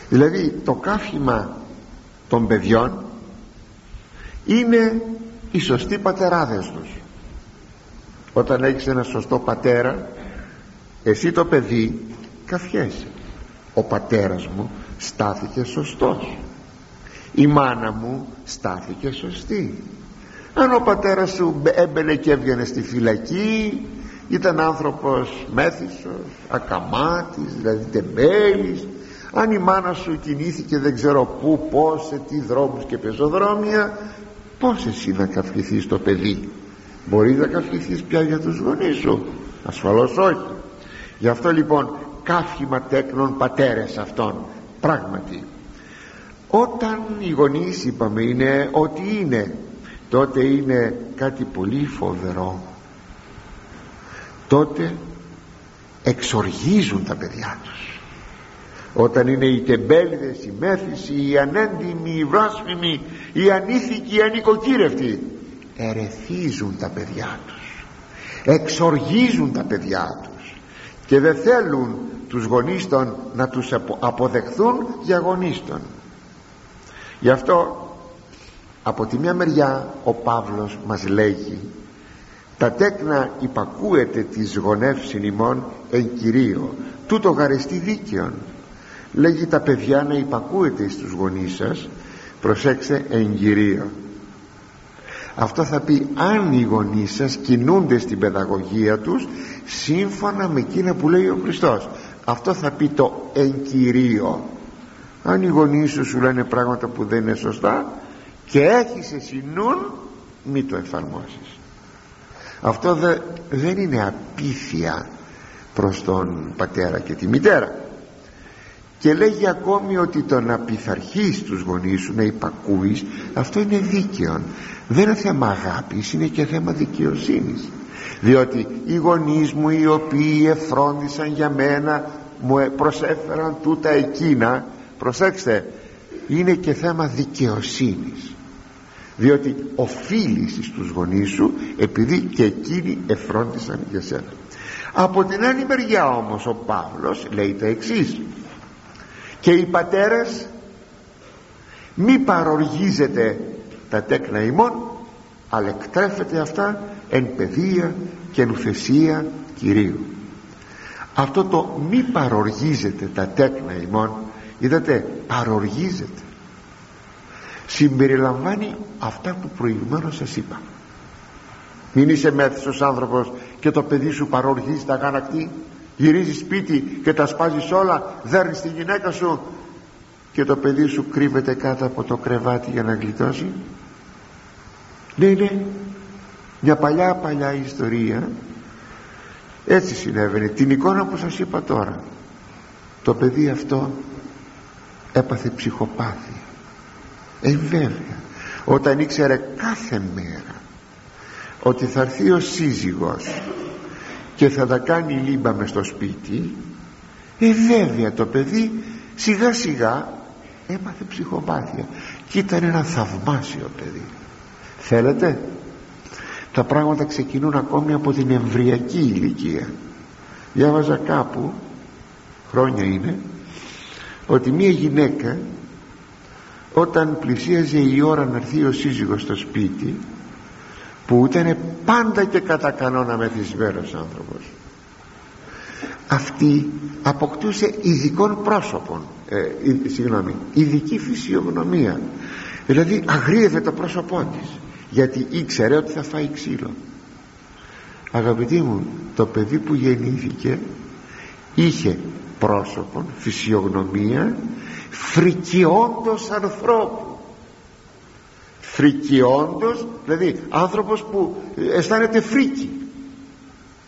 Δηλαδή το καύχημα των παιδιών είναι οι σωστοί πατεράδες τους. Όταν έχεις ένα σωστό πατέρα εσύ το παιδί καφιέσαι ο πατέρας μου στάθηκε σωστός. Η μάνα μου στάθηκε σωστή. Αν ο πατέρας σου έμπαινε και έβγαινε στη φυλακή ήταν άνθρωπος μέθησος ακαμάτης δηλαδή τεμπέλης. Αν η μάνα σου κινήθηκε δεν ξέρω πού πως σε τι δρόμους και πεζοδρόμια πως εσύ να καυχηθείς το παιδί; Μπορείς να καυχηθείς πια για τους γονείς σου; Ασφαλώς όχι γι' αυτό λοιπόν κάφημα τέκνων πατέρες αυτών πράγματι. Όταν οι γονείς είπαμε είναι ότι είναι τότε είναι κάτι πολύ φοβερό. Τότε εξοργίζουν τα παιδιά τους. Όταν είναι οι τεμπέληδες, οι μέθησοι, οι ανέντιμοι, οι βράσφημοι, οι ανήθικοι, οι ανοικοκύρευτοι ερεθίζουν τα παιδιά τους. Εξοργίζουν τα παιδιά τους και δεν θέλουν τους γονείς των να τους αποδεχθούν για γονείς των. Γι' αυτό από τη μια μεριά ο Παύλος μας λέγει τα τέκνα υπακούεται της γονεύσιν ημών εν κυρίω τούτο γαρεστή δίκαιον. Λέγει τα παιδιά να υπακούεται στους γονείς σας προσέξτε εν κυρίω αυτό θα πει αν οι γονείς σας κινούνται στην παιδαγωγία τους σύμφωνα με εκείνα που λέει ο Χριστός. Αυτό θα πει το εν κυρίω αν οι γονείς σου σου λένε πράγματα που δεν είναι σωστά και έχεις εσύ νουν μη το εφαρμόσεις. Αυτό δε, δεν είναι απίθεια προς τον πατέρα και τη μητέρα. Και λέγει ακόμη ότι το να πειθαρχείς τους γονείς σου να υπακούεις αυτό είναι δίκαιο. Δεν είναι θέμα αγάπης είναι και θέμα δικαιοσύνης διότι οι γονείς μου οι οποίοι εφρόντισαν για μένα μου προσέφεραν τούτα εκείνα προσέξτε είναι και θέμα δικαιοσύνης. Διότι οφείλεις στους γονείς σου επειδή και εκείνοι εφρόντισαν για σένα. Από την άλλη μεριά όμως ο Παύλος λέει τα εξής. Και οι πατέρες μη παροργίζετε τα τέκνα ημών αλλά εκτρέφετε αυτά εν παιδεία και νουθεσία Κυρίου. Αυτό το μη παροργίζετε τα τέκνα ημών είδατε παροργίζετε συμπεριλαμβάνει αυτά που προηγουμένως σας είπα. Μην είσαι μέθησος άνθρωπος και το παιδί σου παροργίζει τα γάνακτη γυρίζεις σπίτι και τα σπάζεις όλα δέρνεις τη γυναίκα σου και το παιδί σου κρύβεται κάτω από το κρεβάτι για να γλιτώσει. Ναι ναι μια παλιά παλιά ιστορία. Έτσι συνέβαινε. Την εικόνα που σας είπα τώρα. Το παιδί αυτό έπαθε ψυχοπάθη. Ε βέβαια. Όταν ήξερε κάθε μέρα ότι θα έρθει ο σύζυγος και θα τα κάνει λίμπα μες στο σπίτι ε βέβαια το παιδί σιγά σιγά έπαθε ψυχοπάθεια. Και ήταν ένα θαυμάσιο παιδί. Θέλετε; Τα πράγματα ξεκινούν ακόμη από την εμβριακή ηλικία. Διάβαζα κάπου χρόνια είναι ότι μία γυναίκα όταν πλησίαζε η ώρα να έρθει ο σύζυγος στο σπίτι που ήταν πάντα και κατά κανόνα μεθυσμένος άνθρωπος αυτή αποκτούσε ειδικών πρόσωπων ε, συγγνώμη, ειδική φυσιογνωμία. Δηλαδή αγρίευε το πρόσωπό της γιατί ήξερε ότι θα φάει ξύλο. Αγαπητοί μου το παιδί που γεννήθηκε είχε πρόσωπον, φυσιογνωμία φρικιόντος ανθρώπου. Φρικιόντος δηλαδή άνθρωπος που αισθάνεται φρίκι.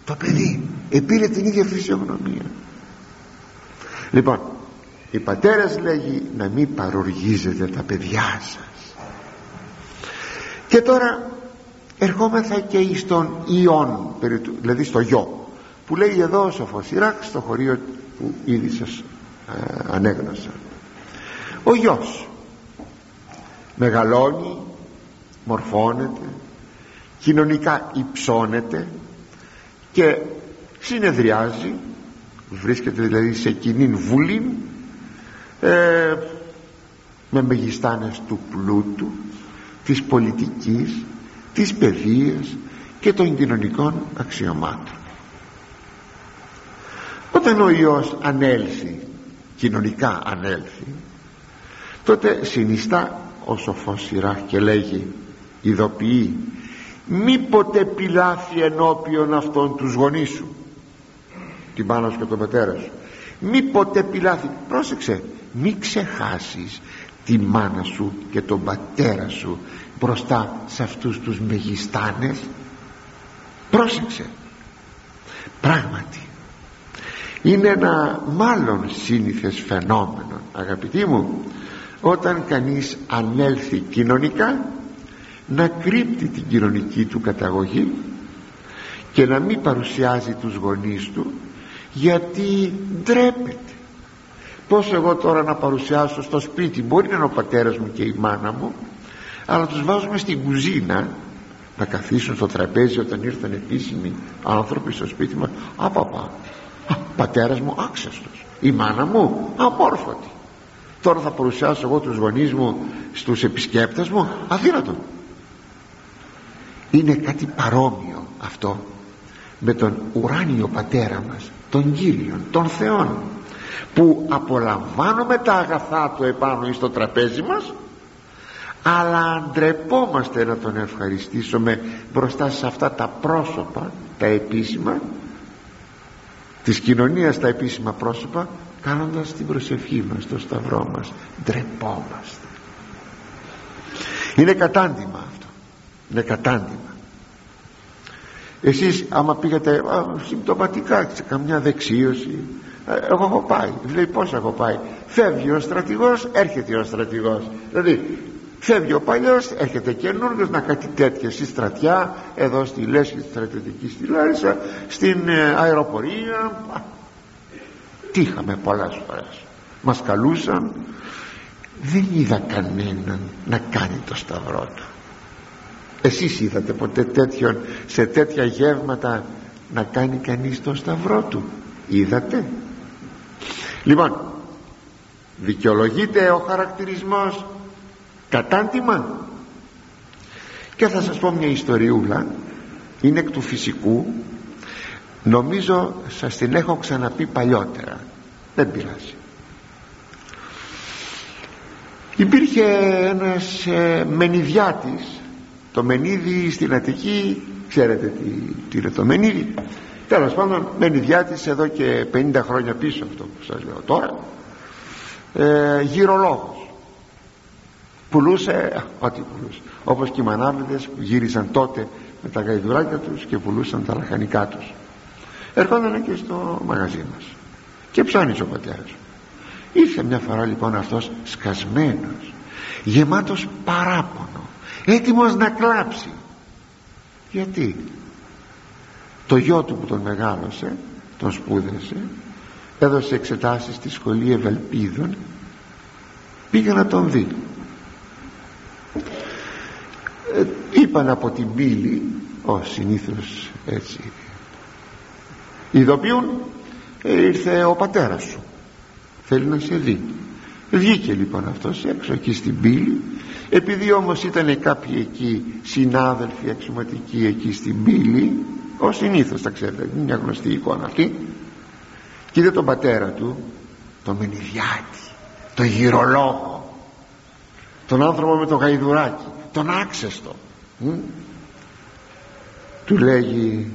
Το παιδί επήρε την ίδια φυσιογνωμία. Λοιπόν οι πατέρες λέγει να μην παροργίζετε τα παιδιά σας και τώρα ερχόμεθα και εις τον Ιων δηλαδή στο γιο που λέει εδώ ο Σοφοσυράκ στο χωρίο που ήδη σας ε, ανέγνωσα. Ο γιος μεγαλώνει μορφώνεται κοινωνικά υψώνεται και συνεδριάζει βρίσκεται δηλαδή σε κοινή βουλή ε, με μεγιστάνες του πλούτου της πολιτικής της παιδείας και των κοινωνικών αξιωμάτων. Όταν ο Υιός ανέλθει κοινωνικά ανέλθει τότε συνιστά ο σοφός σειρά και λέγει ειδοποιεί μήποτε πιλάθει ενώπιον αυτών τους γονείς σου την πάνω σου και τον πατέρας. Σου μήποτε πιλάθει πρόσεξε μη ξεχάσεις τη μάνα σου και τον πατέρα σου μπροστά σε αυτούς τους μεγιστάνες. Πρόσεξε. Πράγματι είναι ένα μάλλον σύνηθες φαινόμενο αγαπητοί μου όταν κανείς ανέλθει κοινωνικά να κρύπτει την κοινωνική του καταγωγή και να μην παρουσιάζει τους γονείς του γιατί ντρέπεται πως εγώ τώρα να παρουσιάσω στο σπίτι. Μπορεί να είναι ο πατέρας μου και η μάνα μου αλλά τους βάζουμε στην κουζίνα να καθίσουν στο τραπέζι όταν ήρθαν επίσημοι άνθρωποι στο σπίτι μας. Απαπα πατέρας μου άξαστος. Η μάνα μου απόρφωτη. Τώρα θα παρουσιάσω εγώ τους γονείς μου στους επισκέπτες μου. Αδύνατο είναι κάτι παρόμοιο αυτό με τον ουράνιο πατέρα μας τον Κύριον, τον Θεόν που απολαμβάνουμε τα αγαθά του επάνω στο τραπέζι μας αλλά ντρεπόμαστε να τον ευχαριστήσουμε μπροστά σε αυτά τα πρόσωπα τα επίσημα της κοινωνίας τα επίσημα πρόσωπα κάνοντας την προσευχή μας το σταυρό μας. Ντρεπόμαστε. Είναι κατάντημα αυτό. Είναι κατάντημα. Εσείς άμα πήγατε α, συμπτωματικά σε καμιά δεξίωση ε, εγώ έχω πάει λέει πως έχω πάει φεύγει ο στρατηγός έρχεται ο στρατηγός. Δηλαδή φεύγει ο παλιός έρχεται καινούργιος να κάτι τέτοια στη στρατιά εδώ στη Λέσχη στη στρατιωτικής στη Λάρισα στην ε, αεροπορία. Τι είχαμε πολλές φορές. Μας καλούσαν. Δεν είδα κανέναν να κάνει το σταυρό του. Εσείς είδατε ποτέ τέτοιον σε τέτοια γεύματα να κάνει κανείς το σταυρό του. Είδατε; Λοιπόν δικαιολογείται ο χαρακτηρισμός κατάντημα. Και θα σας πω μια ιστοριούλα είναι εκ του φυσικού. Νομίζω σας την έχω ξαναπεί παλιότερα. Δεν πειράζει. Υπήρχε ένας ε, μενιδιάτης. Το μενίδι στην Αττική ξέρετε τι, τι είναι το μενίδι; Τέλος πάντων μενιδιάτης εδώ και 50 χρόνια πίσω αυτό που σας λέω τώρα ε, γυρολόγος. Πουλούσε ό,τι πουλούσε όπως και οι μανάβιδες που γύρισαν τότε με τα γαϊδουράκια τους και πουλούσαν τα λαχανικά τους. Ερχόταν και στο μαγαζί μας και ψώνιζε ο πατέρας. Ήρθε μια φορά λοιπόν αυτός σκασμένος γεμάτος παράπονο έτοιμος να κλάψει. Γιατί; Το γιο του που τον μεγάλωσε τον σπούδασε έδωσε εξετάσεις στη σχολή Ευελπίδων πήγε να τον δει. Ε, είπαν από την πύλη ο συνήθως έτσι ειδοποιούν ε, ήρθε ο πατέρας σου θέλει να σε δει βγήκε λοιπόν αυτός έξω εκεί στην πύλη επειδή όμως ήταν κάποιοι εκεί συνάδελφοι αξιωματικοί εκεί στην πύλη ο συνήθως τα ξέρετε είναι μια γνωστή εικόνα αυτή. Και είδε τον πατέρα του τον Μενιδιάτη τον γυρολόγο τον άνθρωπο με το γαϊδουράκι τον άξεστο. Του λέγει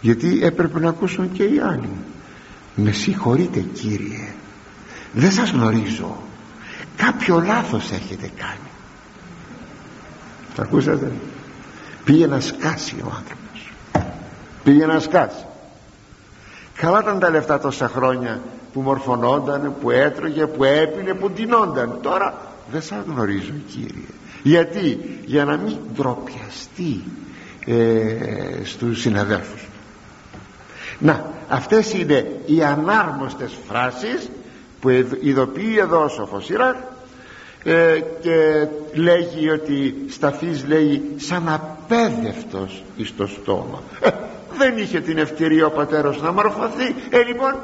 γιατί έπρεπε να ακούσουν και οι άλλοι. Με συγχωρείτε κύριε. Δεν σας γνωρίζω. Κάποιο λάθος έχετε κάνει τα ακούσατε. Πήγε να σκάσει ο άνθρωπος πήγε να σκάσει καλά ήταν τα λεφτά τόσα χρόνια που μορφωνόταν που έτρωγε, που έπινε που ντυνόνταν τώρα δεν σας γνωρίζω κύριε. Γιατί; Για να μην ντροπιαστεί ε, στους συναδέλφους. Να αυτές είναι οι ανάρμοστες φράσεις που ειδοποιεί εδώ ο Σοφός ε, και λέγει ότι σταθείς λέει σαν απέδευτος εις το στόμα ε, δεν είχε την ευκαιρία ο πατέρας να μορφωθεί. Ε λοιπόν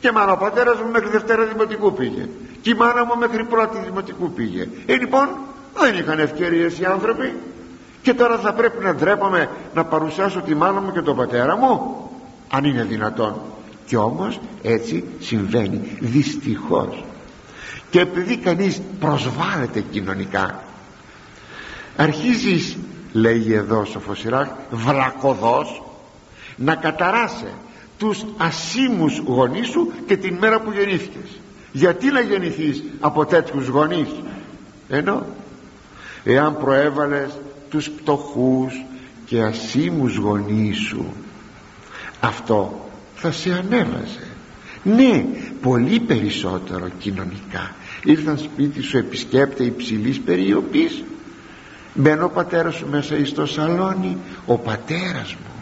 και μάνα ο πατέρας μου μέχρι Δευτέρα Δημοτικού πήγε. Και η μάνα μου μέχρι πρώτη Δημοτικού πήγε. Ε λοιπόν δεν είχαν ευκαιρίες οι άνθρωποι. Και τώρα θα πρέπει να ντρέπαμε να παρουσιάσω τη μάνα μου και τον πατέρα μου αν είναι δυνατόν. Και όμως έτσι συμβαίνει δυστυχώς. Και επειδή κανείς προσβάλλεται κοινωνικά αρχίζεις λέει εδώ Σοφοσυράχ βλακοδός να καταράσε τους ασήμους γονείς σου και την μέρα που γεννήθηκες. Γιατί να γεννηθείς από τέτοιους γονείς ενώ εάν προέβαλες τους πτωχούς και ασήμους γονείς σου αυτό θα σε ανέβαζε. Ναι πολύ περισσότερο κοινωνικά. Ήρθαν σπίτι σου επισκέπτε υψηλής περιοπής μπαίνω ο πατέρας σου μέσα στο σαλόνι ο πατέρας μου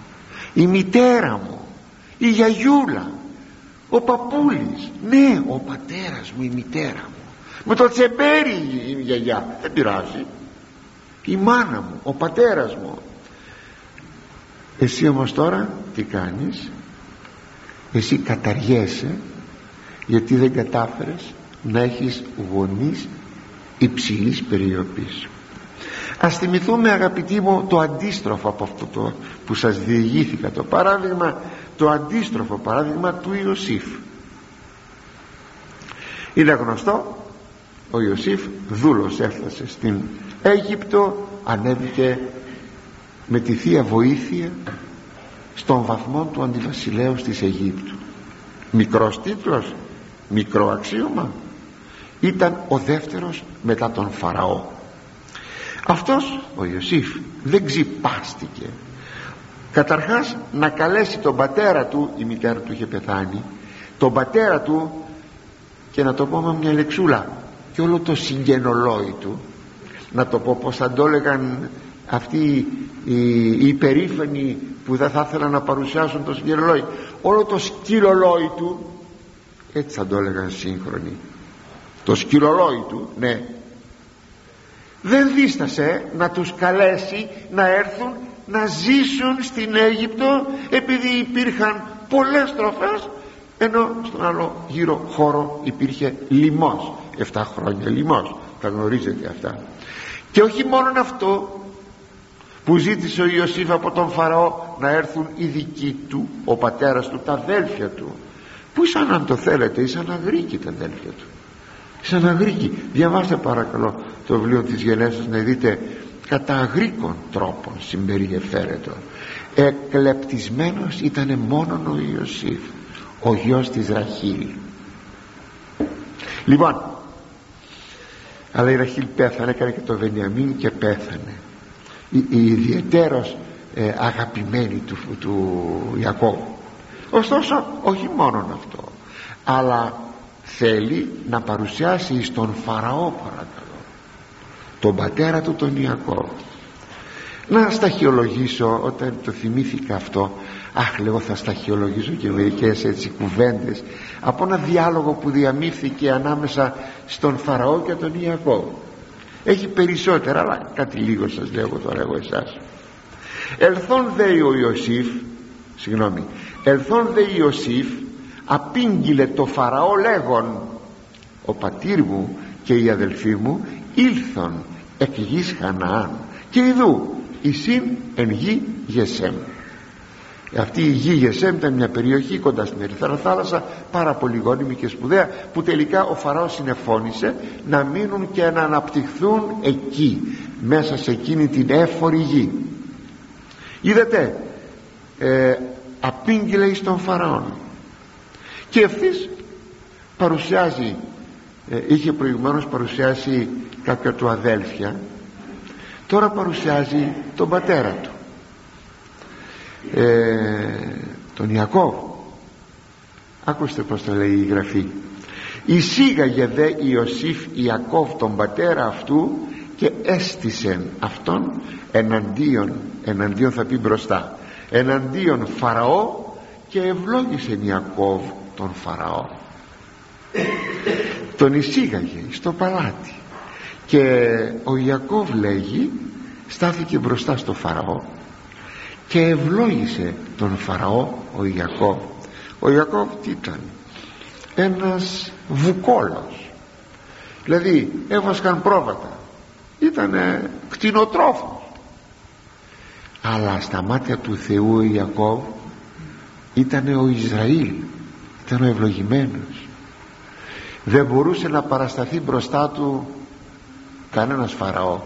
η μητέρα μου η γιαγιούλα ο παππούλης. Ναι ο πατέρας μου η μητέρα μου. Με το τσεμπέρι η γιαγιά δεν πειράζει. Η μάνα μου ο πατέρας μου. Εσύ όμως τώρα τι κάνεις; Εσύ καταργέσαι γιατί δεν κατάφερες να έχεις γονείς υψηλής περιοπής ας θυμηθούμε αγαπητοί μου το αντίστροφο από αυτό το που σας διηγήθηκα το παράδειγμα το αντίστροφο παράδειγμα του Ιωσήφ. Είναι γνωστό ο Ιωσήφ δούλος έφτασε στην Αίγυπτο ανέβηκε με τη Θεία Βοήθεια στον βαθμό του αντιβασιλέως της Αιγύπτου. Μικρός τίτλος μικρό αξίωμα. Ήταν ο δεύτερος μετά τον Φαραώ αυτός ο Ιωσήφ δεν ξυπάστηκε. Καταρχάς να καλέσει τον πατέρα του η μητέρα του είχε πεθάνει τον πατέρα του και να το πω με μια λεξούλα και όλο το συγγενολόι του να το πω πως θα το έλεγαν αυτοί οι, οι υπερήφανοι που δεν θα ήθελαν να παρουσιάσουν το συγγενολόι. Όλο το σκυλολόι του έτσι θα το έλεγαν σύγχρονοι το σκυλολόι του ναι δεν δίστασε να τους καλέσει να έρθουν να ζήσουν στην Αίγυπτο επειδή υπήρχαν πολλές τροφές ενώ στον άλλο γύρω χώρο υπήρχε λιμός 7 χρόνια λιμός τα γνωρίζετε αυτά. Και όχι μόνο αυτό που ζήτησε ο Ιωσήφ από τον Φαραώ να έρθουν οι δικοί του ο πατέρας του τα αδέλφια του. Που ήσαν αν το θέλετε ήσαν αγρίκοι τα αδέλφια του ήσαν αγρίκοι διαβάστε παρακαλώ το βιβλίο της Γενέσης να δείτε κατά αγρίκων τρόπων συμπεριεφέρετο. Εκλεπτισμένος ήταν μόνον ο Ιωσήφ ο γιος της Ραχήλ λοιπόν αλλά η Ραχήλ πέθανε έκανε και το Βενιαμίν και πέθανε. Η, η ιδιαιτέρως ε, αγαπημένη του, του Ιακώβου. Ωστόσο όχι μόνον αυτό αλλά θέλει να παρουσιάσει στον Φαραώ παρακαλώ τον πατέρα του τον Ιακώβ. Να σταχυολογήσω όταν το θυμήθηκα αυτό αχ λέω θα σταχυολογήσω και μερικές έτσι κουβέντες από ένα διάλογο που διαμήθηκε ανάμεσα στον Φαραώ και τον Ιακώβ. Έχει περισσότερα αλλά κάτι λίγο σας λέω τώρα εγώ εσάς. Ελθόν δε ο Ιωσήφ συγγνώμη ελθόν δε Ιωσήφ απήγγειλε το Φαραώ λέγον ο πατήρ μου και οι αδελφοί μου ήλθον εκ γης Χαναάν και ειδού εισήν εν γη Γεσέμ αυτή η γη Γεσέμ ήταν μια περιοχή κοντά στην Ερυθρά θάλασσα πάρα πολύ γόνιμη και σπουδαία που τελικά ο Φαραώς συνεφώνησε να μείνουν και να αναπτυχθούν εκεί μέσα σε εκείνη την έφορη γη. Είδατε ε, απήγγειλε εις τον Φαραών και ευθύς παρουσιάζει ε, είχε προηγουμένως παρουσιάσει κάποια του αδέλφια τώρα παρουσιάζει τον πατέρα του. Ε, τον Ιακώβ. Ακούστε πως το λέει η Γραφή. Εισήγαγε δε Ιωσήφ Ιακώβ τον πατέρα αυτού και έστησε αυτόν εναντίον εναντίον θα πει μπροστά εναντίον Φαραώ και ευλόγησε Ιακώβ τον Φαραώ. Τον εισήγαγε στο παλάτι. Και ο Ιακώβ λέγει στάθηκε μπροστά στο Φαραώ και ευλόγησε τον Φαραώ ο Ιακώβ. Ο Ιακώβ τι ήταν; Ένας βουκόλος. Δηλαδή έβασκαν πρόβατα. Ήταν κτηνοτρόφος. Αλλά στα μάτια του Θεού ο Ιακώβ ήταν ο Ισραήλ ήταν ο ευλογημένος. Δεν μπορούσε να παρασταθεί μπροστά του κανένας Φαραώ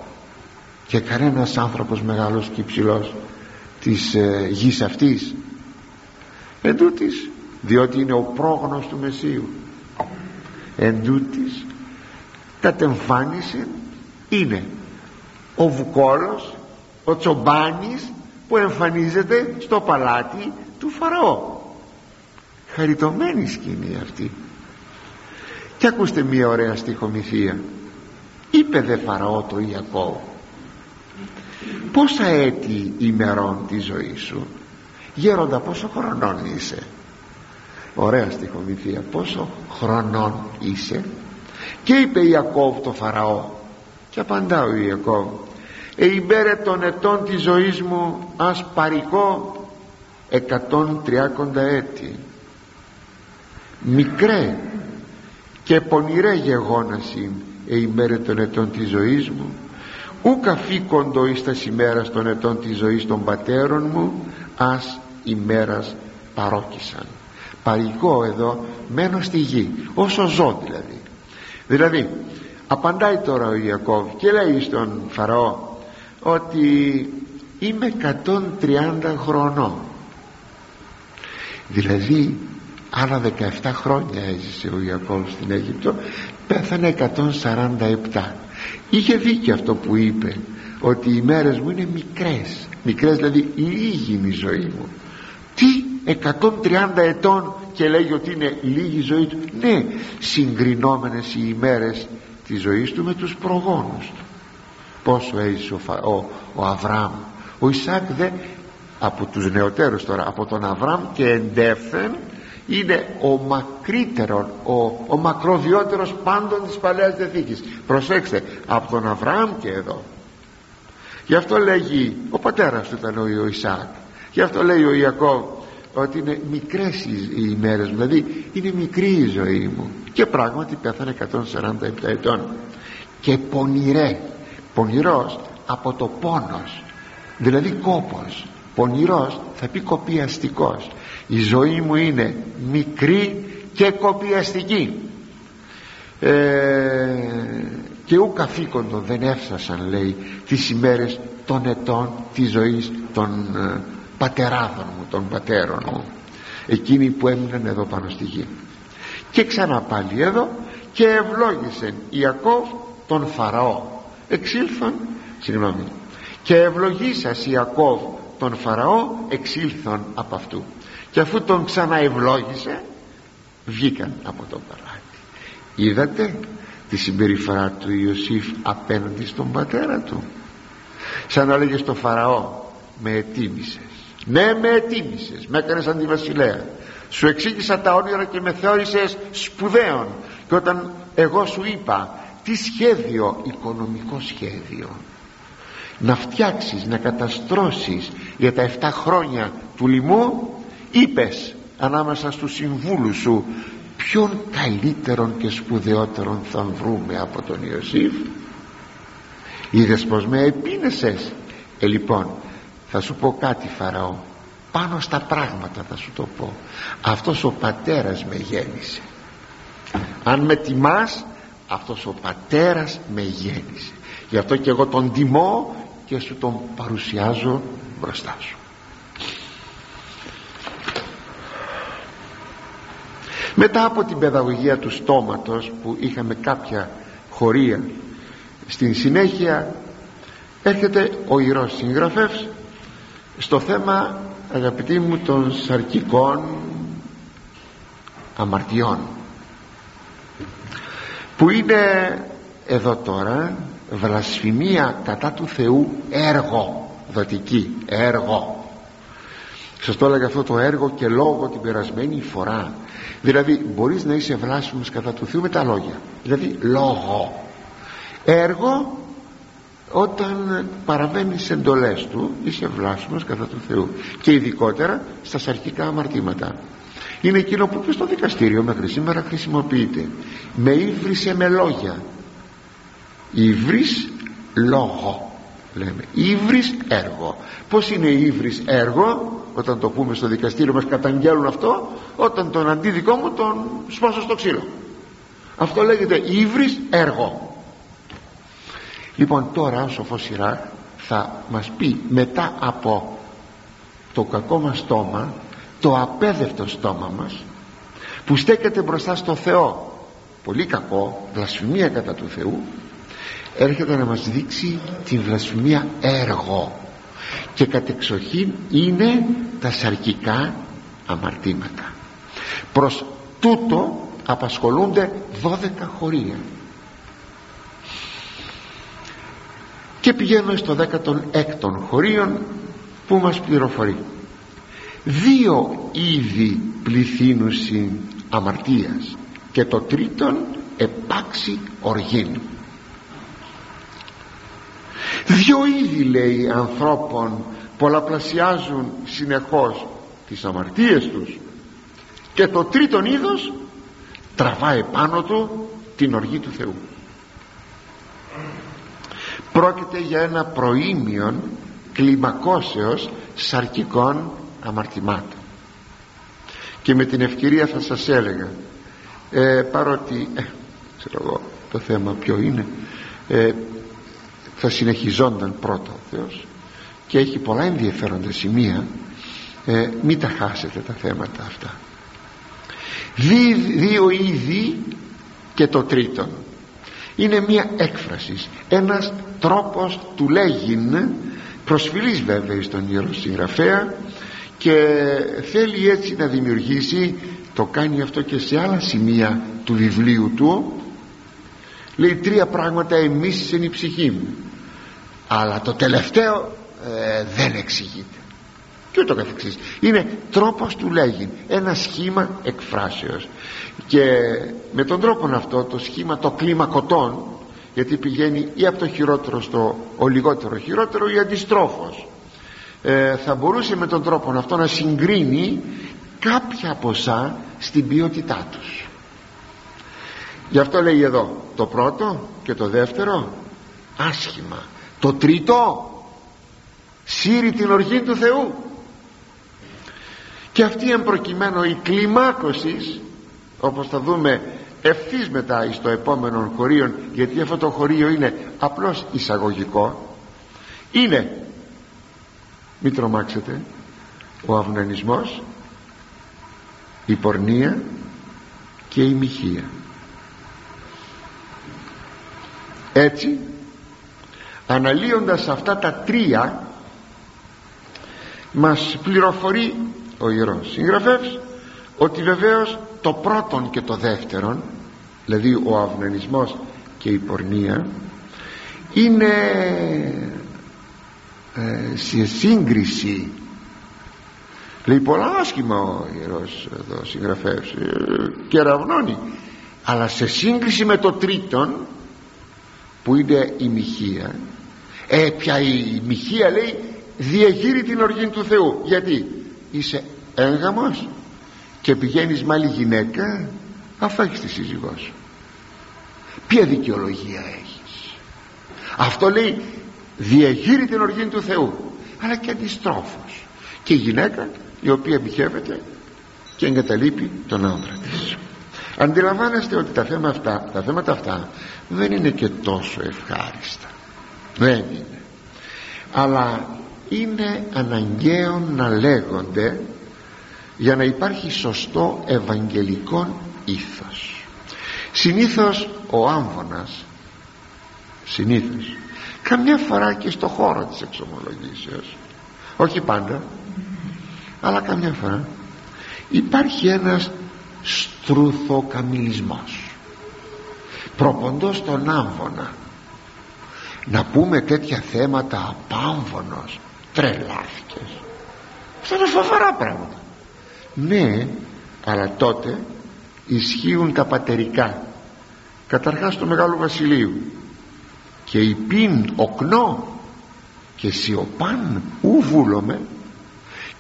και κανένας άνθρωπος μεγάλος και υψηλός της ε, γης αυτής. Εν τούτης, διότι είναι ο πρόγνος του Μεσσίου. Εν τούτης, κατ' εμφάνιση είναι ο Βουκόλος ο Τσομπάνης που εμφανίζεται στο παλάτι του Φαραώ χαριτωμένη σκηνή αυτή. Και ακούστε μια ωραία στοιχομηθεία. Είπε δε Φαραώ το Ιακώβ πόσα έτη ημερών τη ζωή σου γέροντα πόσο χρονών είσαι; Ωραία στοιχομηθεία πόσο χρονών είσαι; Και είπε Ιακώβ το Φαραώ και απαντά ο Ιακώβ «Εϊμπέρε των ετών της ζωής μου ας παρικό εκατόν τριάκοντα έτη μικρέ και πονηρέ γεγόνασιν εϊμπέρε των ετών της ζωής μου. Ου αφήκοντο εις τα ημέρας των ετών της ζωής των πατέρων μου ας ημέρας παρόκησαν παρικό εδώ μένω στη γη όσο ζω δηλαδή. Δηλαδή απαντάει τώρα ο Ιακώβ και λέει στον Φαραώ ότι είμαι 130 χρονών. Δηλαδή άλλα 17 χρόνια έζησε ο Ιακώβ στην Αίγυπτο πέθανε 147 είχε δίκιο αυτό που είπε ότι οι μέρες μου είναι μικρές. Μικρές δηλαδή λίγη είναι η ζωή μου. Τι 130 ετών και λέγει ότι είναι λίγη η ζωή του. Ναι συγκρινόμενες οι ημέρες της ζωής του με τους προγόνους του. Πόσο έζησε ο, ο, ο Αβραάμ. Ο Ισάκ δε από τους νεωτέρους τώρα από τον Αβραάμ και εντεύθεν είναι ο μακρύτερος ο, ο μακροβιότερος πάντων της Παλαιάς Διαθήκης. Προσέξτε από τον Αβραάμ και εδώ. Γι' αυτό λέγει ο πατέρας του ήταν ο Ισάκ γι' αυτό λέει ο Ιακώβ ότι είναι μικρές οι, οι ημέρες μου δηλαδή είναι μικρή η ζωή μου. Και πράγματι πέθανε 147 ετών. Και πονηρέ πονηρός από το πόνος δηλαδή κόπος. Πονηρός θα πει κοπιαστικός η ζωή μου είναι μικρή και κοπιαστική. Ε, και ου καθήκοντο δεν έφτασαν λέει τις ημέρες των ετών της ζωής των ε, πατεράδων μου των πατέρων μου. Εκείνοι που έμειναν εδώ πάνω στη γη. Και ξανά πάλι εδώ και ευλόγησε Ιακώβ τον Φαραώ. Εξήλθον συγγνώμη και ευλογήσας Ιακώβ τον Φαραώ εξήλθον από αυτού και αφού τον ξαναευλόγησε βγήκαν από τον παλάτι είδατε τη συμπεριφορά του Ιωσήφ απέναντι στον πατέρα του; Σαν να λέγε στο Φαραώ με ετίμησες ναι με ετίμησες με έκανες αντιβασιλέα. Σου εξήγησα τα όνειρα και με θεώρησες σπουδαίων και όταν εγώ σου είπα τι σχέδιο οικονομικό σχέδιο να φτιάξεις να καταστρώσεις για τα 7 χρόνια του λοιμού είπες ανάμεσα στους συμβούλους σου ποιον καλύτερον και σπουδαιότερον θα βρούμε από τον Ιωσήφ; Είδες πως με επίνεσες; Ε λοιπόν θα σου πω κάτι Φαραώ. Πάνω στα πράγματα θα σου το πω. Αυτός ο πατέρας με γέννησε. Αν με τιμάς αυτός ο πατέρας με γέννησε. Γι' αυτό και εγώ τον τιμώ και σου τον παρουσιάζω μπροστά σου μετά από την παιδαγωγία του στόματος που είχαμε κάποια χωρία στην συνέχεια έρχεται ο ιερός συγγραφεύς στο θέμα αγαπητοί μου των σαρκικών αμαρτιών που είναι εδώ τώρα βλασφημία κατά του Θεού έργο δοτική έργο. Σας το έλεγα αυτό το έργο και λόγο την περασμένη φορά δηλαδή μπορείς να είσαι βλάσφημος κατά του Θεού με τα λόγια. Δηλαδή λόγο. Έργο όταν παραβαίνει σε εντολές του είσαι βλάσφημος κατά του Θεού. Και ειδικότερα στα σαρκικά αμαρτήματα. Είναι εκείνο που και στο δικαστήριο μέχρι σήμερα χρησιμοποιείται. Με ύβρισε με λόγια ύβρις λόγο λέμε. Ύβρις έργο. Πως είναι ύβρις έργο όταν το πούμε στο δικαστήριο μας καταγγέλουν αυτό όταν τον αντίδικό μου τον σπάσω στο ξύλο. Αυτό λέγεται ύβρις έργο. Λοιπόν τώρα ο σοφός Σιράκ θα μας πει μετά από το κακό μας στόμα το απέδευτο στόμα μας που στέκεται μπροστά στο Θεό. Πολύ κακό, βλασφημία κατά του Θεού έρχεται να μας δείξει την βλασφημία έργο και κατεξοχήν είναι τα σαρκικά αμαρτήματα. Προς τούτο απασχολούνται 12 χωρία. Και πηγαίνουμε στο 16ο χωρίον που μας πληροφορεί. Δύο είδη πληθύνουσιν αμαρτίας και το τρίτον επάξι οργήν δύο είδη λέει ανθρώπων πολλαπλασιάζουν συνεχώς τις αμαρτίες τους. Και το τρίτον είδος τραβάει πάνω του την οργή του Θεού. Πρόκειται για ένα προήμιον κλιμακώσεως σαρκικών αμαρτημάτων. Και με την ευκαιρία θα σας έλεγα ε, παρότι ε, ξέρω εγώ το θέμα ποιο είναι ε, θα συνεχιζόνταν πρώτα ο Θεός και έχει πολλά ενδιαφέροντα σημεία. Ε, μην τα χάσετε τα θέματα αυτά. Δι, δύο είδη και το τρίτον. Είναι μια έκφρασης ένας τρόπος του λέγειν προσφυλής βέβαια στον Ιερό Συγγραφέα και θέλει έτσι να δημιουργήσει το κάνει αυτό και σε άλλα σημεία του βιβλίου του. Λέει τρία πράγματα εμείς είναι η ψυχή μου αλλά το τελευταίο ε, δεν εξηγείται. Και ούτω καθεξής. Είναι τρόπος του λέγει ένα σχήμα εκφράσεως. Και με τον τρόπο αυτό το σχήμα το κλιμακωτών γιατί πηγαίνει ή από το χειρότερο στο ο λιγότερο χειρότερο ή αντιστρόφως. Ε, θα μπορούσε με τον τρόπο αυτό να συγκρίνει κάποια ποσά στην ποιότητά τους. Γι' αυτό λέει εδώ το πρώτο και το δεύτερο άσχημα το τρίτο σύρει την οργή του Θεού. Και αυτή εν προκειμένου η κλιμάκωσης όπως θα δούμε ευθύς μετά στο επόμενο χωρίο γιατί αυτό το χωρίο είναι απλώς εισαγωγικό είναι μην τρομάξετε ο αυνανισμός η πορνεία και η μοιχεία. Έτσι αναλύοντας αυτά τα τρία μας πληροφορεί ο Ιερός Συγγραφεύς ότι βεβαίως το πρώτον και το δεύτερον δηλαδή ο αυνανισμός και η πορνεία είναι ε, σε σύγκριση. Λέει πολλά άσχημα ο Ιερός εδώ συγγραφέας ε, και ραυνώνει αλλά σε σύγκριση με το τρίτον που είναι η μοιχεία ε πια η μοιχεία λέει διαγείρει την οργή του Θεού. Γιατί; Είσαι έγγαμος και πηγαίνεις με άλλη γυναίκα αφού έχεις τη σύζυγός σου. Ποια δικαιολογία έχεις; Αυτό λέει διεγείρει την οργή του Θεού. Αλλά και αντιστρόφως. Και η γυναίκα η οποία επιχεύεται και εγκαταλείπει τον άντρα της. Αντιλαμβάνεστε ότι τα θέματα αυτά, τα θέματα αυτά δεν είναι και τόσο ευχάριστα δεν είναι. Αλλά είναι αναγκαίο να λέγονται για να υπάρχει σωστό ευαγγελικό ήθος. Συνήθως ο άμβονας συνήθως καμιά φορά και στο χώρο της εξομολογήσεως όχι πάντα αλλά καμιά φορά υπάρχει ένας στρουθοκαμιλισμός. Προποντός τον άμβονα να πούμε τέτοια θέματα απάμβονος τρελάθηκες. Αυτά είναι φοβερά πράγματα. Ναι αλλά τότε ισχύουν τα πατερικά. Καταρχάς του Μεγάλου Βασιλείου. Και η πίν οκνό και σιωπάν ου βούλομαι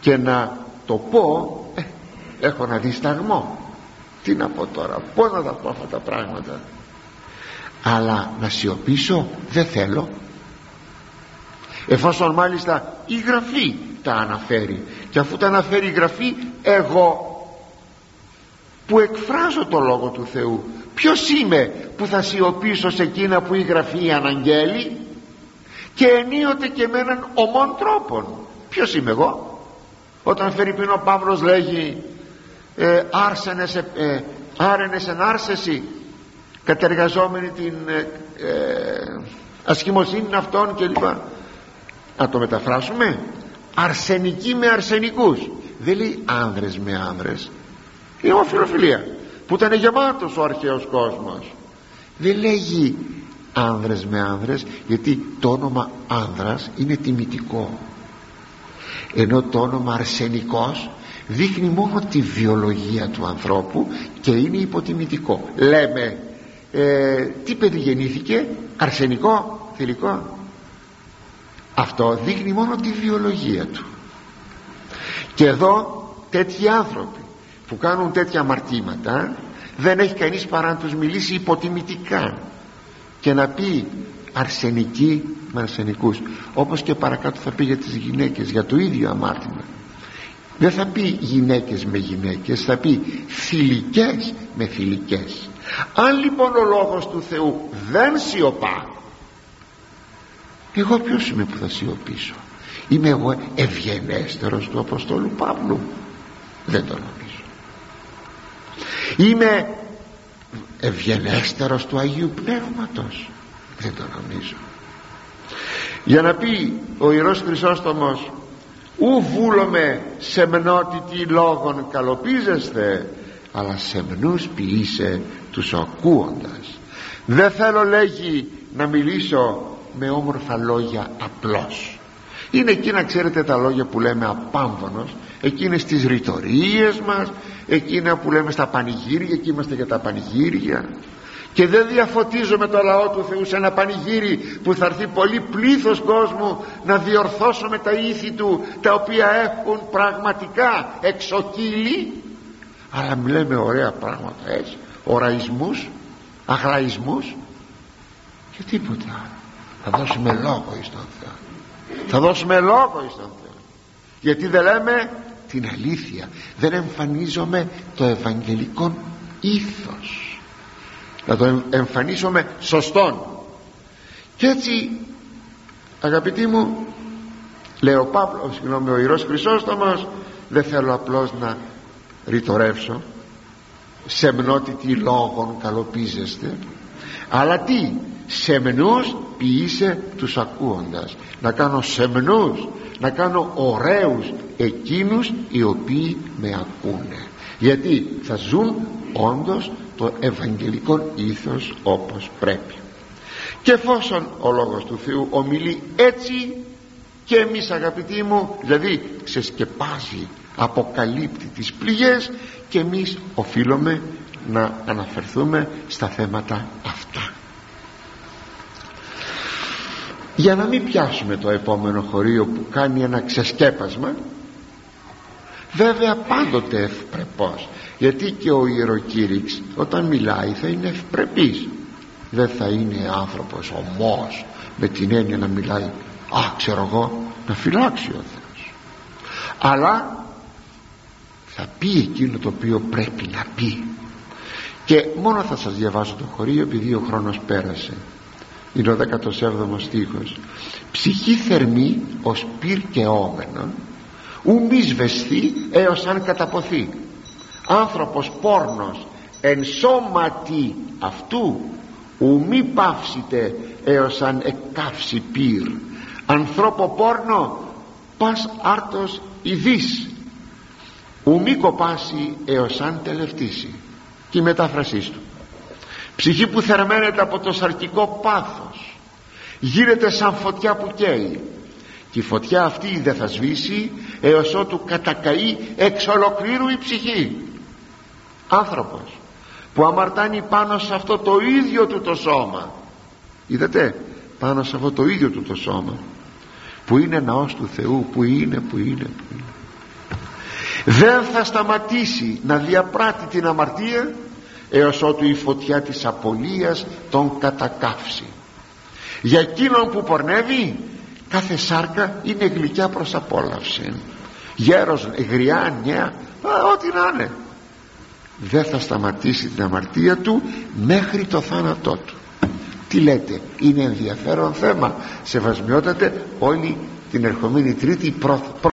και να το πω ε, έχω να δισταγμό. Τι να πω τώρα πως να τα πω αυτά τα πράγματα αλλά να σιωπήσω δεν θέλω. Εφόσον μάλιστα η Γραφή τα αναφέρει. Και αφού τα αναφέρει η Γραφή εγώ που εκφράζω το Λόγο του Θεού ποιος είμαι που θα σιωπήσω σε εκείνα που η Γραφή αναγγέλει και ενίοτε και με έναν ομόν τρόπον. Ποιος είμαι εγώ; Όταν φέρει πριν ο Παύλος λέγει ε, άρσενες, ε, άρενες εν άρσεση κατεργαζόμενοι την ε, ε, ασχημοσύνη αυτών και λοιπά. Να το μεταφράσουμε. Αρσενικοί με αρσενικούς. Δεν λέει άνδρες με άνδρες. Είναι ομοφιλοφιλία που ήταν γεμάτος ο αρχαίος κόσμος. Δεν λέγει άνδρες με άνδρες γιατί το όνομα άνδρας είναι τιμητικό. Ενώ το όνομα αρσενικός δείχνει μόνο τη βιολογία του ανθρώπου και είναι υποτιμητικό. Λέμε ε, τι παιδί γεννήθηκε αρσενικό θηλυκό. Αυτό δείχνει μόνο τη βιολογία του. Και εδώ τέτοιοι άνθρωποι που κάνουν τέτοια αμαρτήματα δεν έχει κανείς παρά να τους μιλήσει υποτιμητικά και να πει αρσενικοί με αρσενικούς. Όπως και παρακάτω θα πει για τις γυναίκες για το ίδιο αμάρτημα. Δεν θα πει γυναίκες με γυναίκες θα πει θηλυκές με θηλυκές αν λοιπόν ο λόγος του Θεού δεν σιωπά εγώ ποιος είμαι που θα σιωπήσω; Είμαι εγώ ευγενέστερος του Αποστόλου Παύλου; Δεν το νομίζω. Είμαι ευγενέστερος του Αγίου Πνεύματος; Δεν το νομίζω. Για να πει ο Ιερός Χρυσόστομος ου βούλομαι σεμνότητη λόγων καλοπίζεστε αλλά σεμνούς ποιήσε τους ακούοντας δεν θέλω λέγει να μιλήσω με όμορφα λόγια απλώς. Είναι εκείνα ξέρετε τα λόγια που λέμε απάμβονος εκείνες τις ρητορίες μας εκείνα που λέμε στα πανηγύρια και είμαστε για τα πανηγύρια. Και δεν διαφωτίζουμε το λαό του Θεού σε ένα πανηγύρι που θα έρθει πολύ πλήθος κόσμου να διορθώσουμε τα ήθη του τα οποία έχουν πραγματικά εξοκύλει αλλά μιλάμε ωραία πράγματα έτσι. Οραϊσμούς αγραϊσμούς και τίποτα θα δώσουμε λόγο εις τον Θεό. Θα δώσουμε λόγο εις τον Θεό. Γιατί δεν λέμε την αλήθεια. Δεν εμφανίζομαι το ευαγγελικό ήθος. Να το εμφανίσουμε σωστόν. Και έτσι αγαπητοί μου λέει ο Παύλος συγγνώμη ο Ιερός Χρυσόστομος δεν θέλω απλώς να ρητορεύσω. Σεμνότητη λόγων καλοπίζεστε. Αλλά τι σεμνούς ποιήσε τους ακούοντας. Να κάνω σεμνούς να κάνω ωραίους εκείνους οι οποίοι με ακούνε. Γιατί θα ζουν όντως το ευαγγελικό ήθος όπως πρέπει. Και εφόσον ο Λόγος του Θεού ομιλεί έτσι και εμείς αγαπητοί μου δηλαδή ξεσκεπάζει αποκαλύπτει τις πληγές και εμείς οφείλουμε να αναφερθούμε στα θέματα αυτά. Για να μην πιάσουμε το επόμενο χωρίο που κάνει ένα ξεσκέπασμα βέβαια πάντοτε ευπρεπός γιατί και ο ιεροκήρυξ όταν μιλάει θα είναι ευπρεπής. Δεν θα είναι άνθρωπος ομός με την έννοια να μιλάει α ξέρω εγώ να φυλάξει ο Θεός αλλά θα πει εκείνο το οποίο πρέπει να πει. Και μόνο θα σας διαβάσω το χωρίο επειδή ο χρόνος πέρασε. Είναι ο 17ο στίχος. Ψυχή θερμή ως πυρ και όμενον ου μη σβεστεί έως αν καταποθεί. Άνθρωπος πόρνος εν σώματι αυτού ου μη παύσιτε έως αν εκκαύσει πυρ. Ανθρώπο πόρνο πας άρτος ειδής ου μη κοπάσει έως αν τελευτήσει. Και η μετάφρασής του. Ψυχή που θερμαίνεται από το σαρκικό πάθος. Γίνεται σαν φωτιά που καίει. Και η φωτιά αυτή δεν θα σβήσει έως ότου κατακαεί εξ ολοκλήρου η ψυχή. Άνθρωπος που αμαρτάνει πάνω σε αυτό το ίδιο του το σώμα. Είδατε πάνω σε αυτό το ίδιο του το σώμα. Που είναι ναός του Θεού που είναι που είναι που είναι δεν θα σταματήσει να διαπράττει την αμαρτία έως ότου η φωτιά της απολίας τον κατακάψει. Για εκείνον που πορνεύει κάθε σάρκα είναι γλυκιά προς απόλαυση. Γέρος, γριά, νέα ό,τι να είναι. Δεν θα σταματήσει την αμαρτία του μέχρι το θάνατό του. Τι λέτε είναι ενδιαφέρον θέμα. Σεβασμιότατε όλη την ερχομένη τρίτη